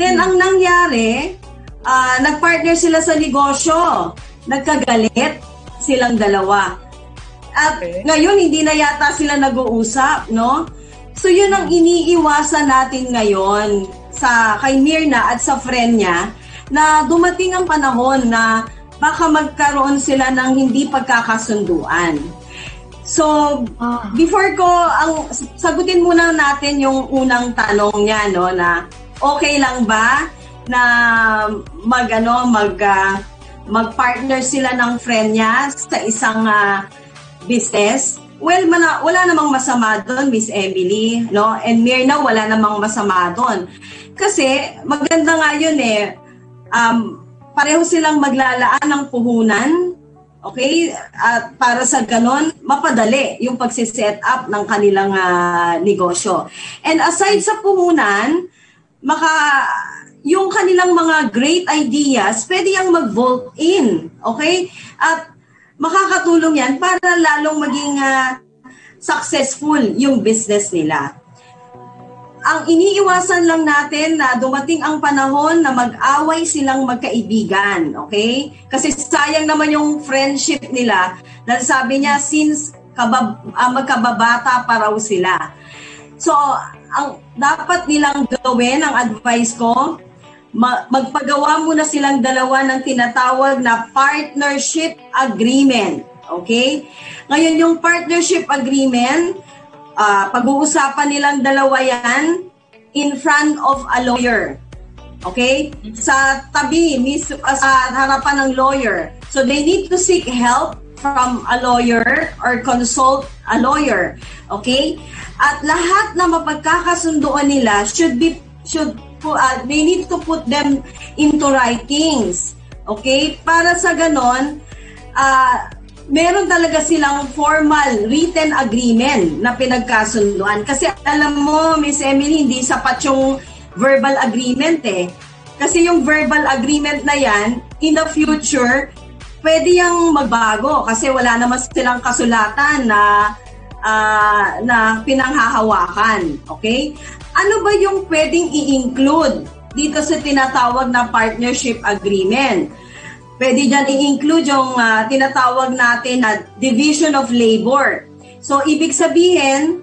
then ang nangyari uh, nagpartner sila sa negosyo nagkagalit silang dalawa at okay. ngayon hindi na yata sila nag-uusap no so yun ang iniiwasan natin ngayon sa kay Mirna at sa friend niya na dumating ang panahon na baka magkaroon sila ng hindi pagkakasunduan. So, ah. before ko, ang sagutin muna natin yung unang tanong niya, no, na okay lang ba na mag, ano, mag, uh, mag-partner sila ng friend niya sa isang uh, business? Well, mana, wala namang masama doon, Miss Emily, no? And Mirna, wala namang masama doon. Kasi, maganda nga yun eh, um, pareho silang maglalaan ng puhunan, okay? At para sa ganon, mapadali yung pagsiset up ng kanilang uh, negosyo. And aside sa puhunan, maka yung kanilang mga great ideas, pwede yang mag-vote in, okay? At makakatulong yan para lalong maging uh, successful yung business nila ang iniiwasan lang natin na dumating ang panahon na mag-away silang magkaibigan, okay? Kasi sayang naman yung friendship nila. Dahil sabi niya, since kabab- uh, magkababata pa raw sila. So, ang dapat nilang gawin, ang advice ko, ma- magpagawa muna silang dalawa ng tinatawag na partnership agreement. Okay? Ngayon, yung partnership agreement, uh, pag-uusapan nilang dalawa yan in front of a lawyer. Okay? Sa tabi, mis, uh, sa harapan ng lawyer. So they need to seek help from a lawyer or consult a lawyer. Okay? At lahat na mapagkakasunduan nila should be should uh, they need to put them into writings. Okay? Para sa ganon, uh, meron talaga silang formal written agreement na pinagkasunduan. Kasi alam mo, Miss Emily, hindi sapat yung verbal agreement eh. Kasi yung verbal agreement na yan, in the future, pwede yung magbago kasi wala naman silang kasulatan na uh, na pinanghahawakan. Okay? Ano ba yung pwedeng i-include dito sa tinatawag na partnership agreement? Pwede dyan i-include yung uh, tinatawag natin na division of labor. So, ibig sabihin,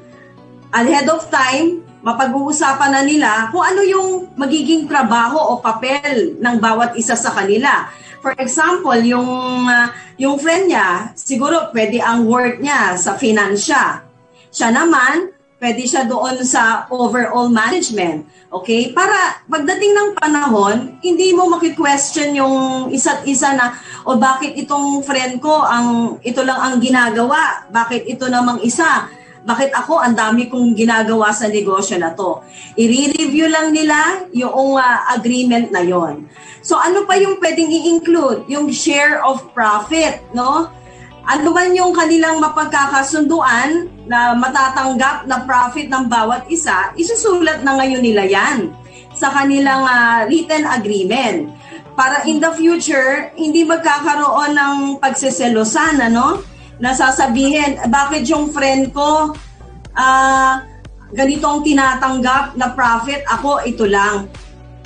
ahead of time, mapag-uusapan na nila kung ano yung magiging trabaho o papel ng bawat isa sa kanila. For example, yung uh, yung friend niya, siguro pwede ang work niya sa finansya. Siya naman, pwede siya doon sa overall management. Okay? Para pagdating ng panahon, hindi mo maki-question yung isa't isa na o bakit itong friend ko ang ito lang ang ginagawa? Bakit ito namang isa? Bakit ako ang dami kong ginagawa sa negosyo na to? I-review lang nila yung uh, agreement na yon. So ano pa yung pwedeng i-include? Yung share of profit, no? Ano man yung kanilang mapagkakasunduan na matatanggap na profit ng bawat isa, isusulat na ngayon nila yan sa kanilang uh, written agreement. Para in the future, hindi magkakaroon ng pagseselosan, ano? Nasasabihin, bakit yung friend ko, uh, ganito ang tinatanggap na profit, ako ito lang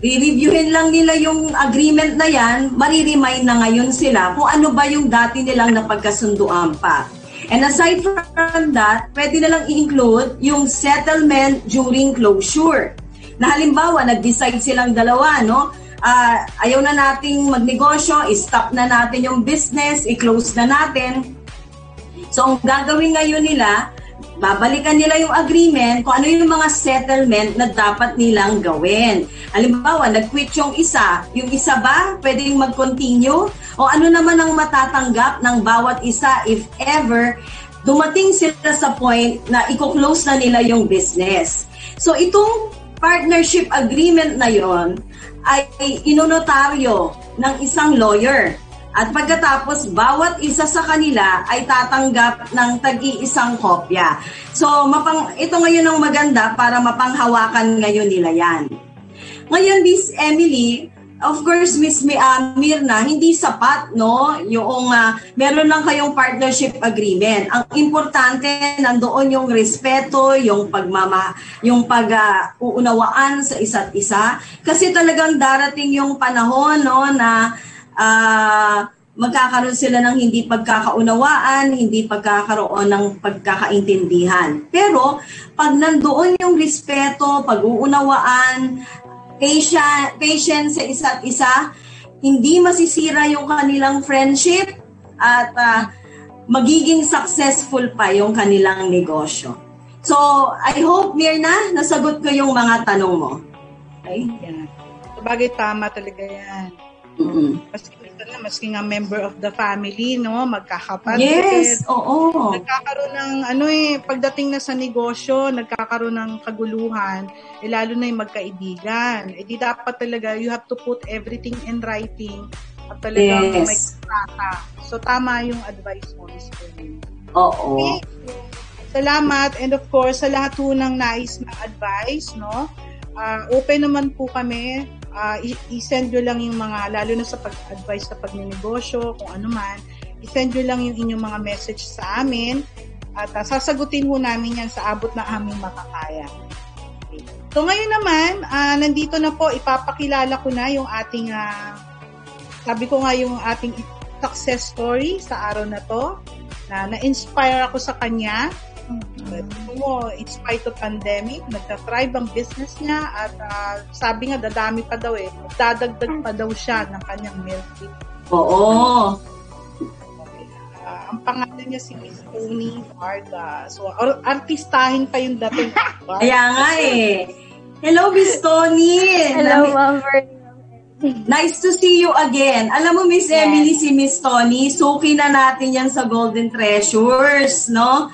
re-reviewin lang nila yung agreement na yan, mariremind na ngayon sila kung ano ba yung dati nilang napagkasunduan pa. And aside from that, pwede na lang i-include yung settlement during closure. Na halimbawa, nag-decide silang dalawa, no? Uh, ayaw na nating magnegosyo, stop na natin yung business, i-close na natin. So, ang gagawin ngayon nila, babalikan nila yung agreement kung ano yung mga settlement na dapat nilang gawin. Halimbawa, nag-quit yung isa, yung isa ba pwedeng mag-continue? O ano naman ang matatanggap ng bawat isa if ever dumating sila sa point na i-close na nila yung business. So itong partnership agreement na yon ay inonotaryo ng isang lawyer. At pagkatapos, bawat isa sa kanila ay tatanggap ng tag-iisang kopya. So, mapang, ito ngayon ang maganda para mapanghawakan ngayon nila yan. Ngayon, Miss Emily, of course, Miss uh, Mirna, hindi sapat, no? Yung uh, meron lang kayong partnership agreement. Ang importante, nandoon yung respeto, yung pagmama, yung pag-uunawaan uh, sa isa't isa. Kasi talagang darating yung panahon, no, na uh, magkakaroon sila ng hindi pagkakaunawaan, hindi pagkakaroon ng pagkakaintindihan. Pero pag nandoon yung respeto, pag-uunawaan, patience, patience sa isa't isa, hindi masisira yung kanilang friendship at uh, magiging successful pa yung kanilang negosyo. So, I hope, Mirna, nasagot ko yung mga tanong mo. Okay? Yeah. Sabagay, tama talaga yan. Mm-hmm. Maski, maski nga member of the family, no? Magkakapatid. Yes, oo. Nagkakaroon ng, ano eh, pagdating na sa negosyo, nagkakaroon ng kaguluhan, eh, lalo na yung magkaibigan. Eh, di dapat talaga, you have to put everything in writing at talagang yes. may kata. So, tama yung advice mo, Miss Oo. Okay? Salamat. And of course, sa lahat po ng nais na advice, no? Uh, open naman po kami uh, i-send nyo lang yung mga, lalo na sa pag-advise sa pagnenegosyo, kung ano man, i-send nyo lang yung inyong mga message sa amin at uh, sasagutin ho namin yan sa abot na aming makakaya. Okay. So ngayon naman, uh, nandito na po, ipapakilala ko na yung ating, uh, sabi ko nga yung ating success story sa araw na to, na na-inspire ako sa kanya Mm-hmm. mo, in spite of pandemic, nagta-thrive ang business niya at uh, sabi nga dadami pa daw eh. Dadagdag pa daw siya ng kanyang milk tea. Oo. Uh, ang pangalan niya si Miss Tony Varga. So, or, artistahin pa yung dating. Kaya nga eh. Hello, Miss Tony. Hello, Ma'am Nice to see you again. Alam mo, Miss yes. Emily, si Miss Tony, suki na natin yan sa Golden Treasures, no?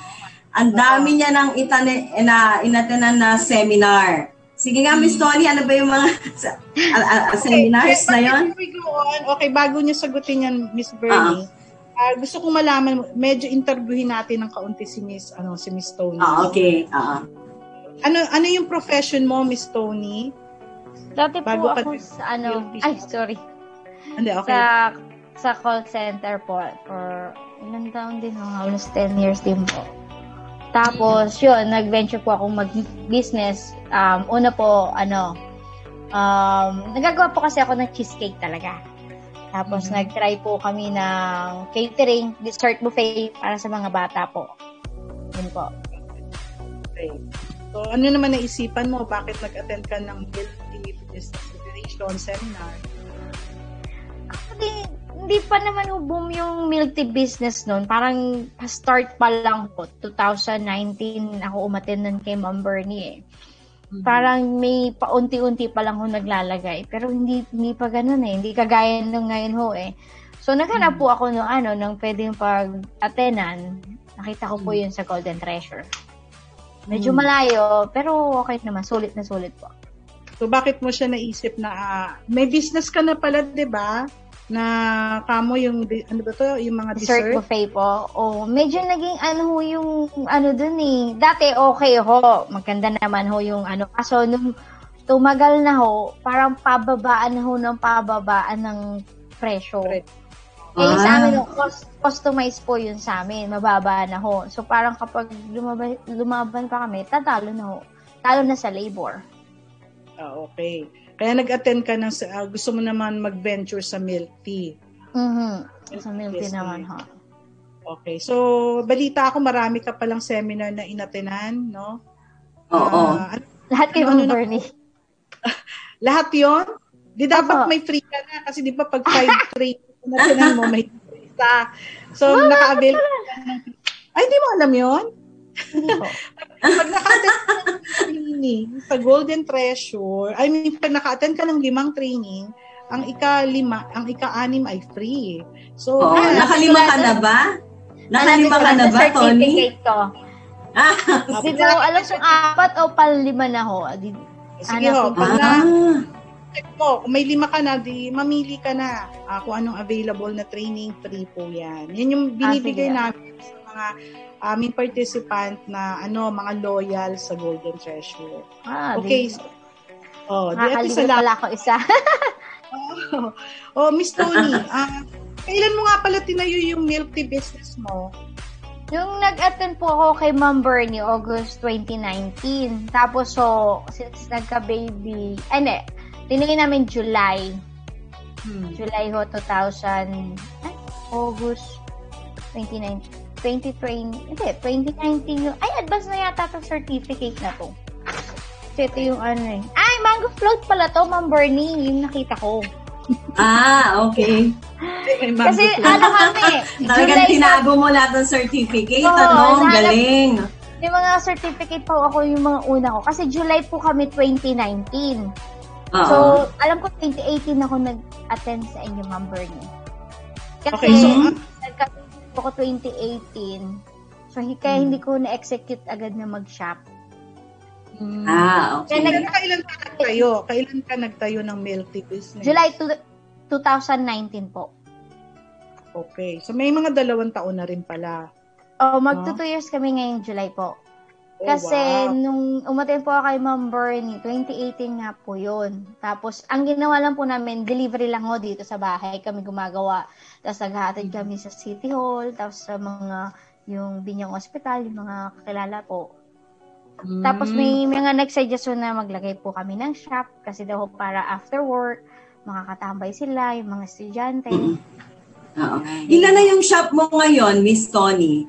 Ang dami niya nang itane, na, inatenan na seminar. Sige nga, Miss Tony, ano ba yung mga uh, uh, seminars okay, na yon? Okay, bago niyo sagutin yan, Miss Bernie, uh-huh. uh, gusto kong malaman, medyo interviewin natin ng kaunti si Miss, ano, si Miss Tony. Ah, okay. Uh-huh. Ano, ano yung profession mo, Miss Tony? Dati bago po ako sa ano, ay, sorry. Hindi, okay. Sa, sa call center po for ilang taon din, oh, almost 10 years din po. Tapos, yun, nag-venture po akong mag-business. Um, una po, ano, um, nagagawa po kasi ako ng cheesecake talaga. Tapos, mm-hmm. nag-try po kami ng catering, dessert buffet para sa mga bata po. Yun po. Okay. So, ano naman naisipan mo? Bakit nag-attend ka ng Healthy Business Innovation Seminar? Actually, hindi pa naman boom yung milk tea business noon. Parang start pa lang po. 2019 ako umaten nun kay Ma'am Bernie eh. Mm-hmm. Parang may paunti-unti pa lang ho naglalagay. Pero hindi hindi pa ganoon eh. Hindi kagaya nung ngayon ho eh. So naghanap mm-hmm. po ako ng ano, ng pwedeng pag-atenan. Nakita ko po mm-hmm. yun sa Golden Treasure. Medyo mm-hmm. malayo, pero okay naman. Sulit na sulit po. So bakit mo siya naisip na uh, may business ka na pala, 'di ba? Na kamo yung ano ba to yung mga dessert, dessert? Buffet po. Oh medyo naging ano ho yung ano dun eh. Dati okay ho. Maganda naman ho yung ano. Kaso nung tumagal na ho parang pababaan na ho ng pababaan ng presyo. Eh ah. sa amin cost, customize po yun sa amin. Mababa na ho. So parang kapag lumaban, lumaban pa kami tatalo na ho. Talo na sa labor. Ah okay kaya nag-attend ka ng, uh, gusto mo naman mag-venture sa milk tea. Mm-hmm. Sa milk tea naman, ha. Okay. So, balita ako, marami ka palang seminar na inatenan, no? Oo. Uh, Lahat kay ano, Bernie. Lahat yon Di dapat Opo. may free ka na kasi di ba pag five training national mo may free isa. So, naka-avail ka na ng- Ay, di mo alam yon. Pag naka-attend ka ng training sa Golden Treasure, I mean, pag naka-attend ka ng limang training, ang ika-lima, ang ika-anim ay free. So, Oo, Ah, nakalima ka na ba? Nakalima ka na ba, Tony? Certificate. Ah, Hindi ko alam kung apat o palima na ho. Di, sige Ano, ho, pag na, ah. check mo, kung may lima ka na, di mamili ka na ah, kung anong available na training, free po yan. Yan yung binibigay sige. namin sa mga aming participant na ano mga loyal sa Golden Treasure. ah, Okay. Di, So, oh, di at isa lang. ako isa. oh, Miss Tony, ah, kailan mo nga pala tinayo yung milk tea business mo? Yung nag-attend po ako kay Ma'am Bernie, August 2019. Tapos, so, since nagka-baby, ay, hindi, tinigin namin July. Hmm. July ho, 2000, ay, August 29, 2020, hindi, 2019 yung, ay, advance na yata itong certificate na to. Kasi ito yung ano eh. Ay, mango float pala to, Ma'am Bernie, yung nakita ko. Ah, okay. Kasi, ano kami, Talagang July na tinago mo lahat ng certificate, Oo, ano? Galing. Yung mga certificate po ako yung mga una ko. Kasi July po kami 2019. Oo. So, alam ko 2018 ako nag-attend sa inyo, Ma'am Bernie. Kasi, Okay, so, ako 2018. So, kaya Hmm. hindi ko na-execute agad na mag-shop. hmm. ah, okay. Kaya nag- kailan ka nagtayo? Kailan ka nagtayo ng milk tea business? July to, 2019 po. Okay. So, may mga dalawang taon na rin pala. Oh, magto 2 years kami ngayong July po. Oh, Kasi wow. nung umaten po ako kay Ma'am Bernie, 2018 nga po yun. Tapos, ang ginawa lang po namin, delivery lang ho dito sa bahay kami gumagawa. Tapos, naghahatid kami sa City Hall, tapos sa mga, yung Binyang Hospital, yung mga kakilala po. Hmm. Tapos, may mga nag-suggestion na maglagay po kami ng shop kasi daw para after work, makakatambay sila, yung mga estudyante. Mm. Oo. Ilan na yung shop mo ngayon, Miss Tony?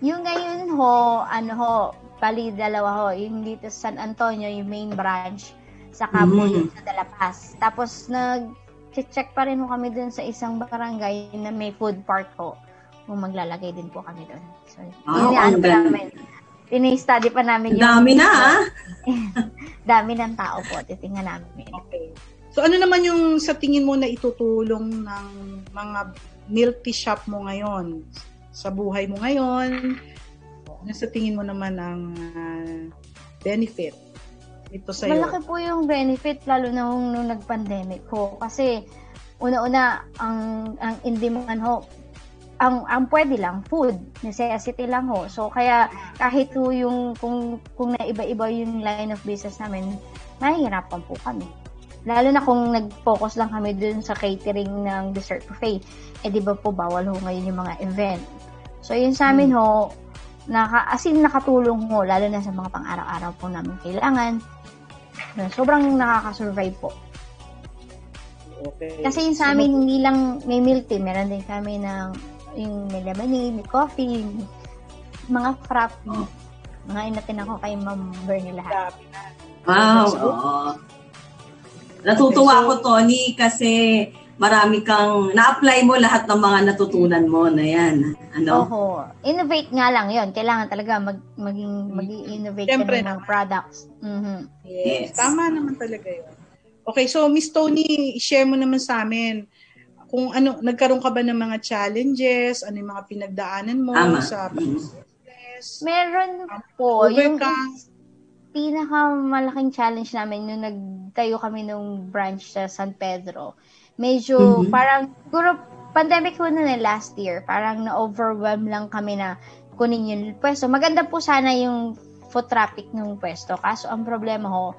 Yung ngayon ho, ano ho, bali dalawa ho, yung dito sa San Antonio, yung main branch, sa Cabo Mm. yung sa Dalapas. Tapos nag-check pa rin ho kami dun sa isang barangay na may food park ho. Kung maglalagay din po kami dun. So, Wow, yun, ang ano pa namin. Tini-study pa namin Ang dami na, ah. dami ng tao po. Titingnan namin. Okay. So ano naman yung sa tingin mo na itutulong ng mga milk tea shop mo ngayon? Sa buhay mo ngayon? Ano sa tingin mo naman ang ah, benefit ito sa Malaki po yung benefit lalo na nung, nung nag-pandemic ho. Kasi una-una ang ang in demand ho ang ang pwede lang food. Necessity lang ho. So kaya kahit po yung kung kung naiba-iba yung line of business namin nahihirapan po kami. Lalo na kung nag-focus lang kami dun sa catering ng dessert buffet. Eh di ba po bawal ho ngayon yung mga event. So yun sa amin ho naka, as in nakatulong ho lalo na sa mga pang-araw-araw po namin kailangan sobrang nakaka-survive po Okay. kasi yun sa amin, hindi lang may milk tea, meron din kami ng yung may lemonade, may coffee, yung mga frap, mga inatin ako kay Ma'am Bernie lahat. Wow, So, oo. Natutuwa Okay, so- ako, Tony, kasi marami kang, na-apply mo lahat ng mga natutunan mo na yan. Ano? Oho. Innovate nga lang yon Kailangan talaga mag, maging, mag-innovate ka Siyempre ng naman. products. Mhm. Yes. Yes. Tama naman talaga yun. Okay, so Miss Tony, share mo naman sa amin kung ano, nagkaroon ka ba ng mga challenges, ano yung mga pinagdaanan mo Tama. sa Mm. business, Meron po, yung pinakamalaking challenge namin nung nagtayo kami nung branch sa San Pedro. Medyo Mhm. parang, siguro pandemic po na last year, parang na-overwhelm lang kami na kunin yung pwesto. Maganda po sana yung foot traffic ng pwesto. Kaso ang problema ho,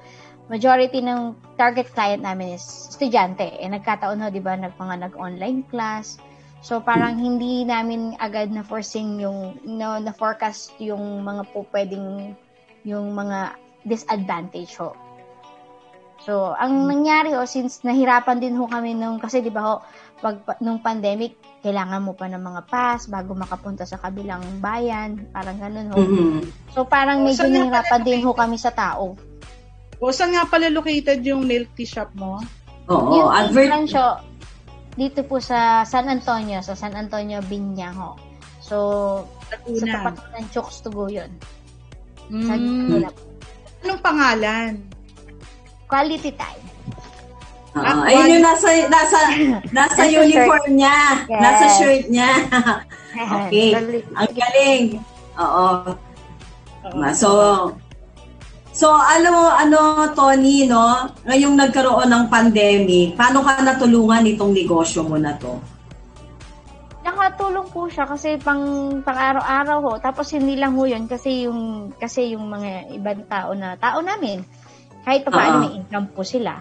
majority ng target client namin is estudyante. Eh, nagkataon ho, di ba, nag, mga nag-online class. So, parang hindi namin agad na forcing yung, no, na forecast yung mga po pwedeng, yung mga disadvantage ho. So, ang nangyari ho, since nahirapan din ho kami nung, kasi di ba ho, pag, pa- nung pandemic, kailangan mo pa ng mga pass bago makapunta sa kabilang bayan, parang ganun ho. Mhm. So, parang Oh, medyo nahirapan din ho kami sa tao. O saan nga pala located yung milk tea shop mo? Oo, yung advert. Rancho, dito po sa San Antonio, sa San Antonio, Binyaho. So, sa Laguna. tapat ng Chokes to go yun. Sa Mm. Laguna. Anong pangalan? Quality time. Oo, ayun yung nasa, nasa, nasa uniform niya. Yes. Nasa shirt niya. okay. Ang galing. Oo. Oo. So, so ano, ano, Tony, no? Ngayong nagkaroon ng pandemic, paano ka natulungan itong negosyo mo na to? Nakatulong po siya kasi pang pang araw-araw ho. Tapos hindi lang ho yun kasi yung kasi yung mga ibang tao na tao namin kahit pa paano Ah. may income po sila.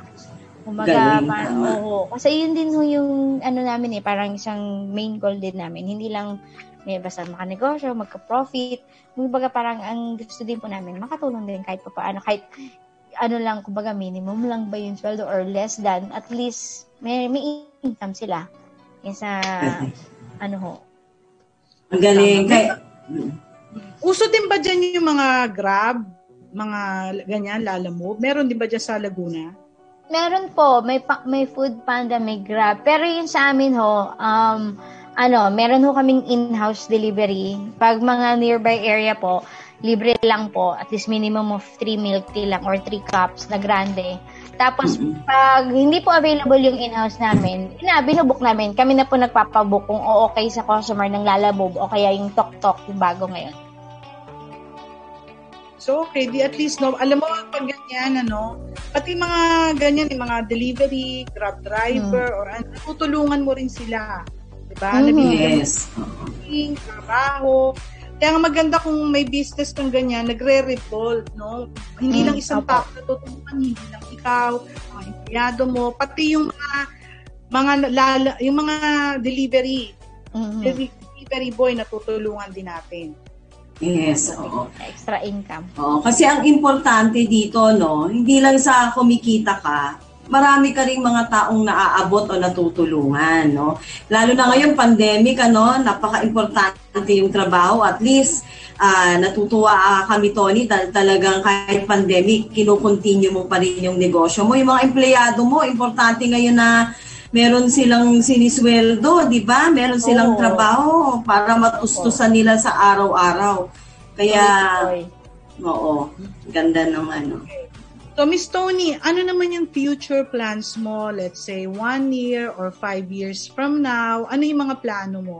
Galing, parang, tama. oo. Kasi yun din ho yung ano namin eh, parang isang main goal din namin. Hindi lang may basta makanegosyo, magka-profit. Kumbaga parang ang gusto din po namin, makatulong din kahit pa paano. Kahit ano lang, kumbaga minimum lang ba yung sweldo or less than, at least may, may income sila. Kesa, ano ho, Ang galing. Kaya, Uso din ba dyan yung mga grab? Mga ganyan, lalamove? Meron din ba dyan sa Laguna? Meron po, may pa- may food panda, may grab. Pero yun sa amin ho, um, ano, meron ho kaming in-house delivery. Pag mga nearby area po, libre lang po. At least minimum of 3 milk tea lang or 3 cups na grande. Tapos, pag hindi po available yung in-house namin, ina, binubok namin. Kami na po nagpapabook kung o okay sa customer ng Lalabob o kaya yung Tok Tok, yung bago ngayon. So, okay, di at least, no, alam mo, pag ganyan, ano, pati mga ganyan, yung mga delivery, grab driver, or ano, tutulungan mo rin sila. Diba? Mhm. Nabibigyan mo yes. Ng trabaho. Kaya nga maganda kung may business kang ganyan, nagre-revolve, no? Hindi Mm, lang isang tao na tutulungan, hindi lang ikaw, mga empleyado mo, pati yung mga mga lala, yung mga delivery, Mhm. delivery boy na tutulungan din natin. Yes, oo. Extra income. Oo, kasi ang importante dito, no, hindi lang sa kumikita ka, marami ka ring mga taong naaabot o natutulungan, no? Lalo na ngayon, pandemic, ano, napaka-importante yung trabaho. At least, ah, natutuwa kami, Tony, dahil talagang kahit pandemic, kinukontinue mo pa rin yung negosyo mo. Yung mga empleyado mo, importante ngayon na meron silang sinisweldo, di ba? Meron silang Oo. trabaho para matustusan nila sa araw-araw. Kaya, oo, ganda ng ano. So, Miss Tony, ano naman yung future plans mo? Let's say, one year or five years from now, ano yung mga plano mo?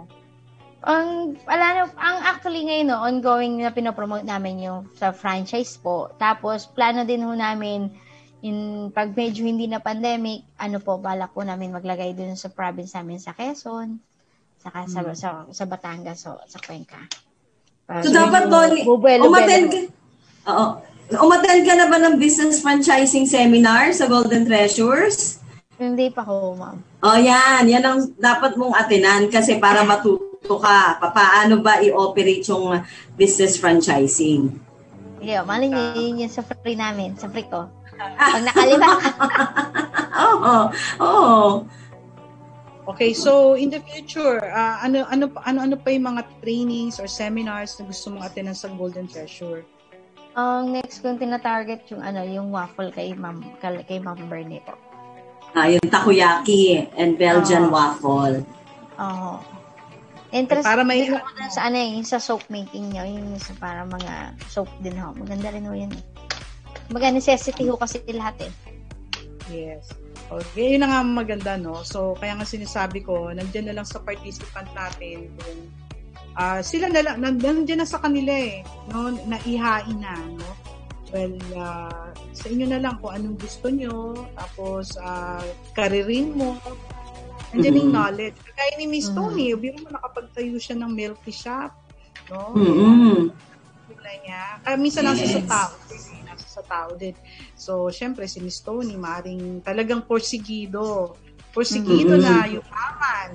Ang, wala na, ang actually ngayon, no, ongoing na pinopromote namin yung sa franchise po. Tapos, plano din ho namin, in, pag medyo hindi na pandemic, ano po, balak po namin maglagay dun sa province namin sa Quezon, saka sa, sa, sa Batangas, so, sa Cuenca. Para So, dapat, bubuelo-buelo. umattend ka, oo, umattend ka na ba ng business franchising seminar sa Golden Treasures? Hindi pa ho, ma'am. Oh, yan. Yan ang dapat mong atinan kasi para matuto ka pa- paano ba i-operate yung business franchising. Hindi, oh, mali niyo yun yun sa free namin, sa free ko. Pag nakalimutan, Oo. Oo. Okay, so in the future, ah, ano ano ano ano pa yung mga trainings or seminars na gusto mong attenan sa Golden Treasure? ang next kong tinatarget yung ano, yung waffle kay Ma'am, kay kay Ma'am Bernie po. Ah, yung takoyaki and Belgian Oo. waffle. Oo. Interest Para may- din ako sa ano eh, yung sa soap making niya, yung sa para mga soap din ho. Maganda rin ho yun eh. Mga necessity ho kasi lahat eh. Yes. Okay, yun na nga maganda, no? So, kaya nga sinasabi ko, nandiyan na lang sa participant natin kung ah, sila na lang, nan- nandiyan na sa kanila eh, no? Naihain na, no? Well, ah, sa inyo na lang kung anong gusto nyo, tapos uh, karirin mo, nandiyan yung Mhm. knowledge. Kaya ni Miss Mhm. Tony, biro mo nakapagtayo siya ng milk tea shop, no? Mm-mm. kulay niya. Kaya minsan sa Yes. tao din. eh, Nasa sa tao din. So, syempre, si Miss Tony, maring talagang porsigido. Porsigido Mm-mm. na yumaman.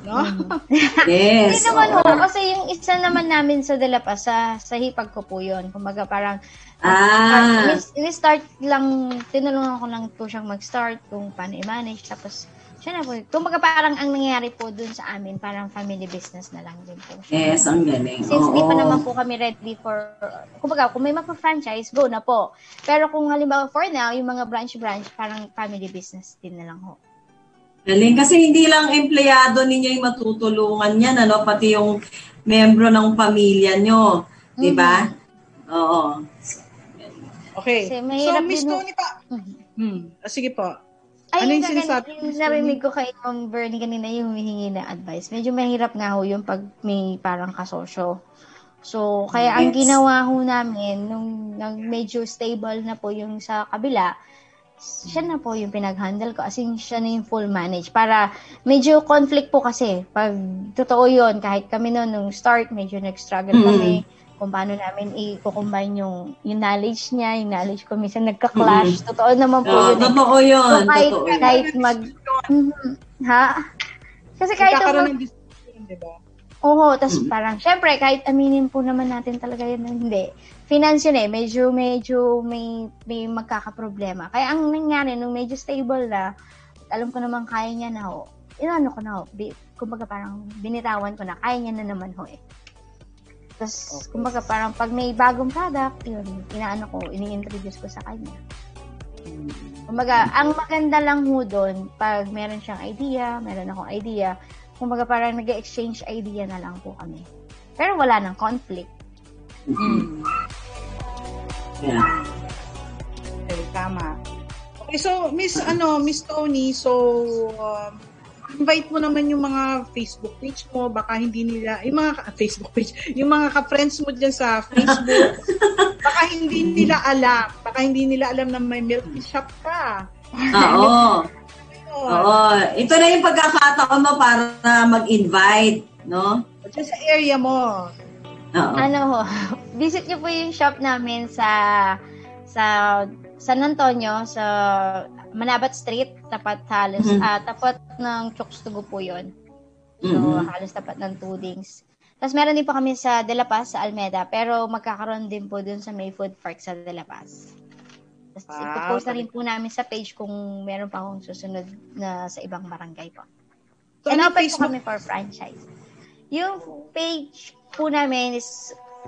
No? Yes. Hindi naman ho, oo. kasi yung isa naman namin sa Dalapa, sa, sa hipag ko po yun. Kumbaga parang, Ah. Ini- ini-start lang, tinulungan ko lang po siyang mag-start kung paano i-manage. Tapos, siya na po. Kumbaga parang ang nangyayari po dun sa amin, parang family business na lang din po siya. Yes, ang galing. Since Oo. di pa naman po kami ready for, kumbaga, kung may magpa-franchise, go na po. Pero kung halimbawa for now, yung mga branch-branch, parang family business din na lang ho. Galing. Kasi hindi lang empleyado ninyo yung matutulungan yan, ano? Pati yung membro ng pamilya nyo. Di ba? Oo. Okay. Kasi So, Miss. Tony pa. Mhm. Hmm. Ah, sige po. Ay, Ano yung sinasabi yung narinig ko kay Ma'am Bernie kanina yung humihingi ng advice. Medyo mahirap nga ho yung pag may parang kasosyo. So, kaya ang ginawa ho namin, nung, nung medyo stable na po yung sa kabila, siya na po yung pinag-handle ko. As in, siya na yung full manage. Para medyo conflict po kasi. Pag totoo yun, kahit kami noon, nung start, medyo nag-struggle Mm. kami kung paano namin i-combine yung, yung knowledge niya, yung knowledge ko. Minsan nagka-clash. Totoo naman po Oo, yun. eh. totoo yun. So, kahit, totoo yun. kahit mag... Mhm. Ha? Kasi kahit Nagkakaroon ng discussion, di ba? Oo, tas Mm. parang, syempre, kahit aminin po naman natin talaga yun na hindi. Finance yun eh, medyo, medyo may, may magkakaproblema. Kaya ang nangyari, nung medyo stable na, alam ko naman kaya niya na ho, inano ko na ho, bi, kumbaga parang binitawan ko na, kaya niya na naman ho eh. Tapos, Okay. kumbaga parang pag may bagong product, yun, inaano ko, ini-introduce ko sa kanya. Kumbaga, ang maganda lang ho doon, pag meron siyang idea, meron akong idea, kumbaga parang nag-exchange idea na lang po kami. Pero wala nang conflict. Hmm. Yeah. Okay, tama. Okay, so Miss ano, Miss Tony, so um, invite mo naman yung mga Facebook page mo, baka hindi nila, yung mga Facebook page, yung mga ka-friends mo dyan sa Facebook, baka hindi nila alam, baka hindi nila alam na may milk tea shop ka. Oo. Oh, Oo. Ito na yung pagkakataon mo para mag-invite, no? Dyan sa area mo. Oo. Ano ho, visit niyo po yung shop namin sa sa San Antonio sa Manabat Street, tapat halos Mhm. ah, tapat ng Chokes to Go po 'yon. So, Mhm. halos tapat ng Tudings. Tapos meron din po kami sa De La Paz, sa Almeda, pero magkakaroon din po dun sa May Food Park sa De La Paz. Tapos Wow, ipopost na rin po namin sa page kung meron pa akong susunod na sa ibang barangay po. So, And ano open po kami for franchise. Yung page po namin is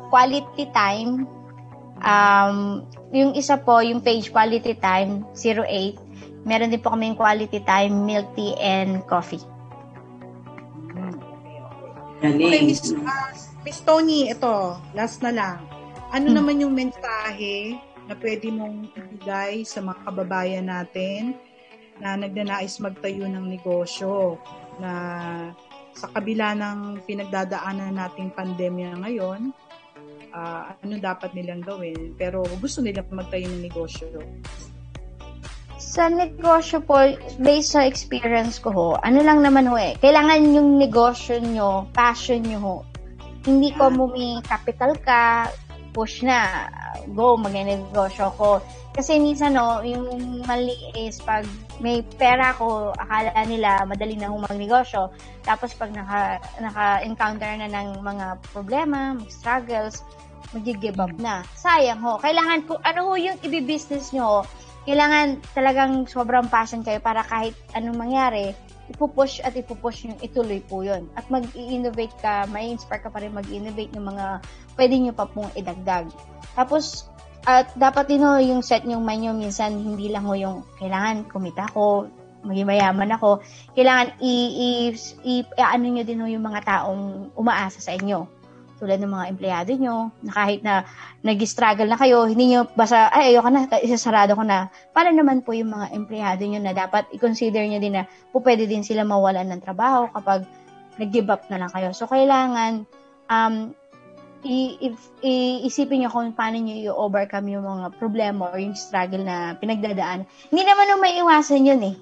Quality Time. Um, yung isa po, yung page Quality Time 08. Meron din po kami yung Quality Time Milk Tea and Coffee. Hmm, okay, Miss, ah, Miss Tony, ito, last na lang. Ano Hmm. naman yung mensahe na pwede mong ibigay sa mga kababayan natin na nagnanais magtayo ng negosyo na sa kabila ng pinagdadaanan nating pandemya ngayon, ah, ano dapat nilang gawin? Pero gusto nilang magtayo ng negosyo. Sa negosyo po, based sa experience ko ho, ano lang naman ho eh, kailangan yung negosyo nyo, passion nyo ho. Hindi ko mo may capital ka, push na, go, mag-negosyo ko. Kasi minsan no, yung mali is pag may pera ko, akala nila madali na hong magnegosyo. Tapos pag naka, naka-encounter na ng mga problema, mga struggles, mag-give up na. Sayang ho. Kailangan ko, ano ho yung ibibusiness nyo ho, kailangan talagang sobrang passion kayo para kahit anong mangyari, ipupush at ipupush yung ituloy po yun. At mag-i-innovate ka, may inspire ka pa rin mag-innovate ng mga pwede nyo pa pong idagdag. Tapos, at dapat din ho, yung set yung mind nyo, minsan hindi lang ho yung kailangan kumita ko, maging mayaman ako. Kailangan i, i, i, ano nyo din ho yung mga taong umaasa sa inyo tulad ng mga empleyado nyo, na kahit na nag-struggle na kayo, hindi nyo basta, ay, ayoko na, isasarado ko na. Para naman po yung mga empleyado nyo na dapat i-consider nyo din na po pwede din sila mawalan ng trabaho kapag nag-give up na lang kayo. So, kailangan, um, i- if- i- isipin nyo kung paano nyo i-overcome yung mga problema or yung struggle na pinagdadaan. Hindi naman nung may iwasan yun eh.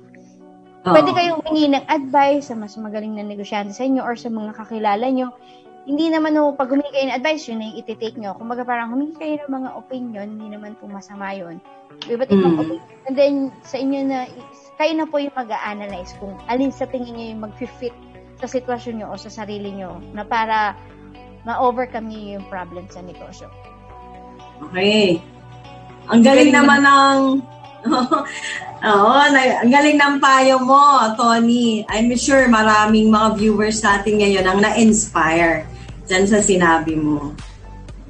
Oo. Pwede kayong humingi ng advice sa mas magaling na negosyante sa inyo or sa mga kakilala nyo. Hindi naman no, pag humingi kayo ng advice, yun na yung iti-take nyo. Kumbaga parang humingi kayo ng mga opinion, hindi naman po masama yun. Iba't ibang Mm. opinion. And then, sa inyo na, kayo na po yung mag-a-analyze kung alin sa tingin nyo yung mag-fit sa sitwasyon nyo o sa sarili nyo na para ma-overcome nyo yung problem sa negosyo. Okay. Ang galing Galing naman ng Oo, na, ang galing ng payo mo, Tony. I'm sure maraming mga viewers natin ngayon ang na-inspire dyan sa sinabi mo.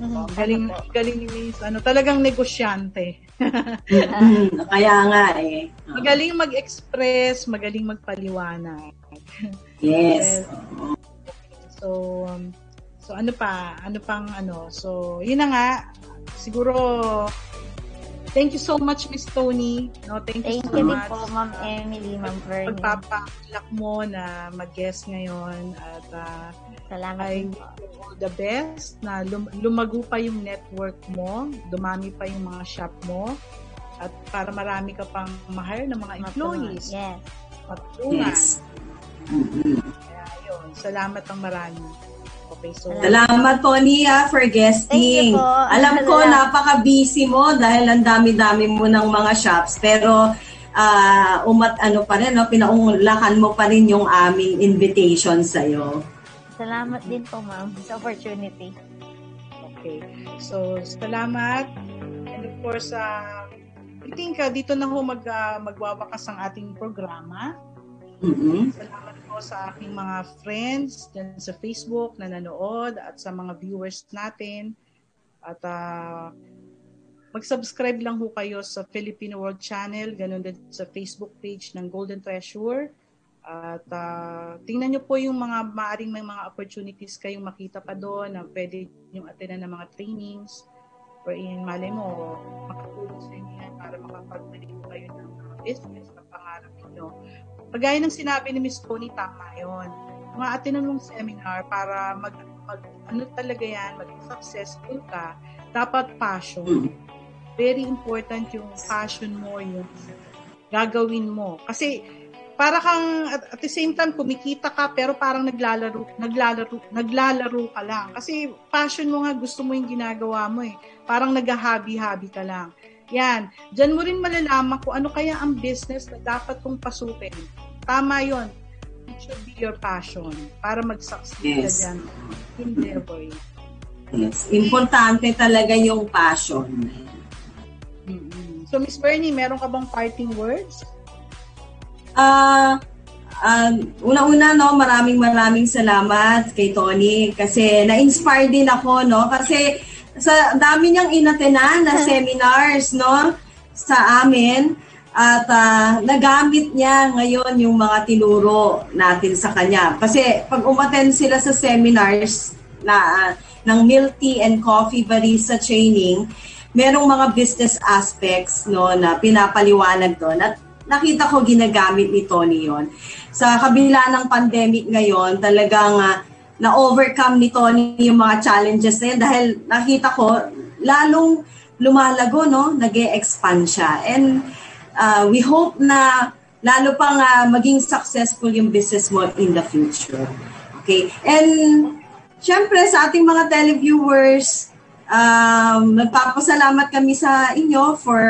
Oh, galing, galing ni Miss, ano, talagang negosyante. Mm, Kaya nga eh. magaling mag-express, magaling magpaliwanag. Yes. So, um, so ano pa? Ano pang ano? So, yun na nga. Siguro, thank you so much, Miss Tony. No, thank you Thank so you much. po, Ma'am Emily, Ma'am Vernie. Pagpapakalak mo na mag-guest ngayon at uh, Salamat I you all the best na lum- lumago pa yung network mo, dumami pa yung mga shop mo, at para marami ka pang mahire ng mga employees, Yes. matulungan. Yes. Mm-mm. Kaya yun, salamat ang marami. Okay, so Salamat, Tony, ah, for guesting. Thank you po. Alam ko, napaka-busy mo dahil ang dami-dami mo ng mga shops. Pero, ah, umat ano pa rin, no? pinaunglakan mo pa rin yung aming invitation sa'yo. Salamat din po, ma'am, sa opportunity. Okay. So, salamat. And of course, uh, I think uh, dito na ho mag, uh, magwawakas ang ating programa. Mm Salamat po sa aking mga friends dyan sa Facebook na nanood at sa mga viewers natin. At uh, mag-subscribe lang ho kayo sa Filipino World Channel, ganun din sa Facebook page ng Golden Treasure. At uh, tingnan nyo po yung mga maaring may mga opportunities kayong makita pa doon na pwede yung attenan ng mga trainings wherein malay mo makatulong sa inyo para makapagbalik po kayo ng business na pangarap ninyo. Pagaya ng sinabi ni Miss Tony, tama yun. Mga attenan mong seminar para mag, mag ano talaga yan, maging successful ka, dapat passion. Very important yung passion mo, yung gagawin mo. Kasi para kang at, at the same time kumikita ka pero parang naglalaro naglalaro naglalaro ka lang kasi passion mo nga gusto mo yung ginagawa mo eh parang naghahabi-habi ka lang yan. Diyan mo rin malalaman kung ano kaya ang business na dapat kong pasukin. Tama yon it should be your passion para mag-succeed Yes. ka dyan. Endeavor Yes. Importante talaga yung passion. mm so Miss Bernie meron ka bang parting words? Ah, ah, una-una no, maraming maraming salamat kay Tony kasi na-inspire din ako no? Kasi sa dami niyang inatenan na seminars no sa amin. At ah, nagamit niya ngayon yung mga tinuro natin sa kanya. Kasi pag umattend sila sa seminars na ah, ng milk tea and coffee barista training merong mga business aspects no na pinapaliwanag doon. At nakita ko ginagamit ni Tony yon. Sa kabila ng pandemic ngayon, talagang ah, na-overcome ni Tony yung mga challenges na yun dahil nakita ko lalong lumalago, no? nag expand siya. And ah, we hope na lalo pang ah, maging successful yung business mo in the future. Okay? And syempre sa ating mga televiewers, um, nagpapasalamat kami sa inyo for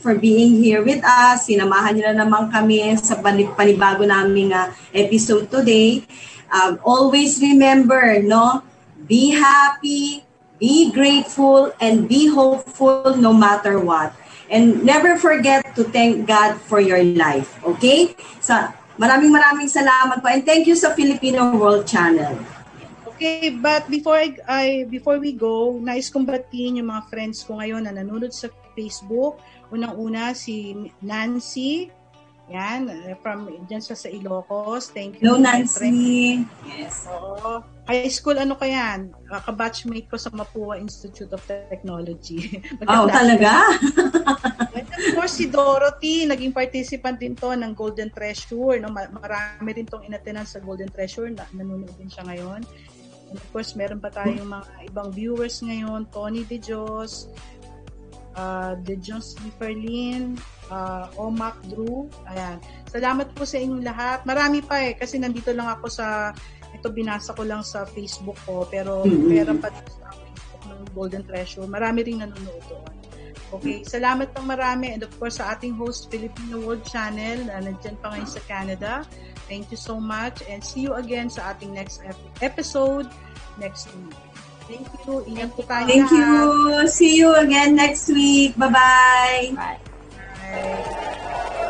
for being here with us. Sinamahan niyo na naman kami sa pani- panibago naming ah, episode today. Um, always remember, no? Be happy, be grateful, and be hopeful no matter what. And never forget to thank God for your life. Okay? Sa maraming maraming salamat po. And thank you sa Filipino World Channel. Okay, but before I, I before we go, nais kong batiin yung mga friends ko ngayon na nanonood sa Facebook. Unang-una si Nancy, yan, from dyan siya sa Ilocos. Thank you. Friend. Nancy. Yes. Oo. High school, ano ka yan? Uh, kabatchmate ko sa Mapua Institute of Technology. Oh, talaga? And of course, si Dorothy, naging participant din to ng Golden Treasure. No? Ma- Marami rin tong inatenan sa Golden Treasure. Na, nanonood din siya ngayon. And of course, meron pa tayong mga ibang viewers ngayon. Tony De Dios, uh, Dios Di Ferlin, uh, Omak Drew. Ayan. Salamat po sa inyong lahat. Marami pa eh, kasi nandito lang ako sa, ito binasa ko lang sa Facebook ko, pero Mhm. meron pa dito sa Facebook ng Golden Treasure. Marami ring nanonood doon. Okay, salamat pang marami. And of course, sa ating host, Filipino World Channel, na nandyan pa ngayon sa Canada. Thank you so much. And see you again sa ating next ep- episode next week. Thank you. Ingat po tayo. Thank you. See you again next week. Bye-bye. Bye. Bye.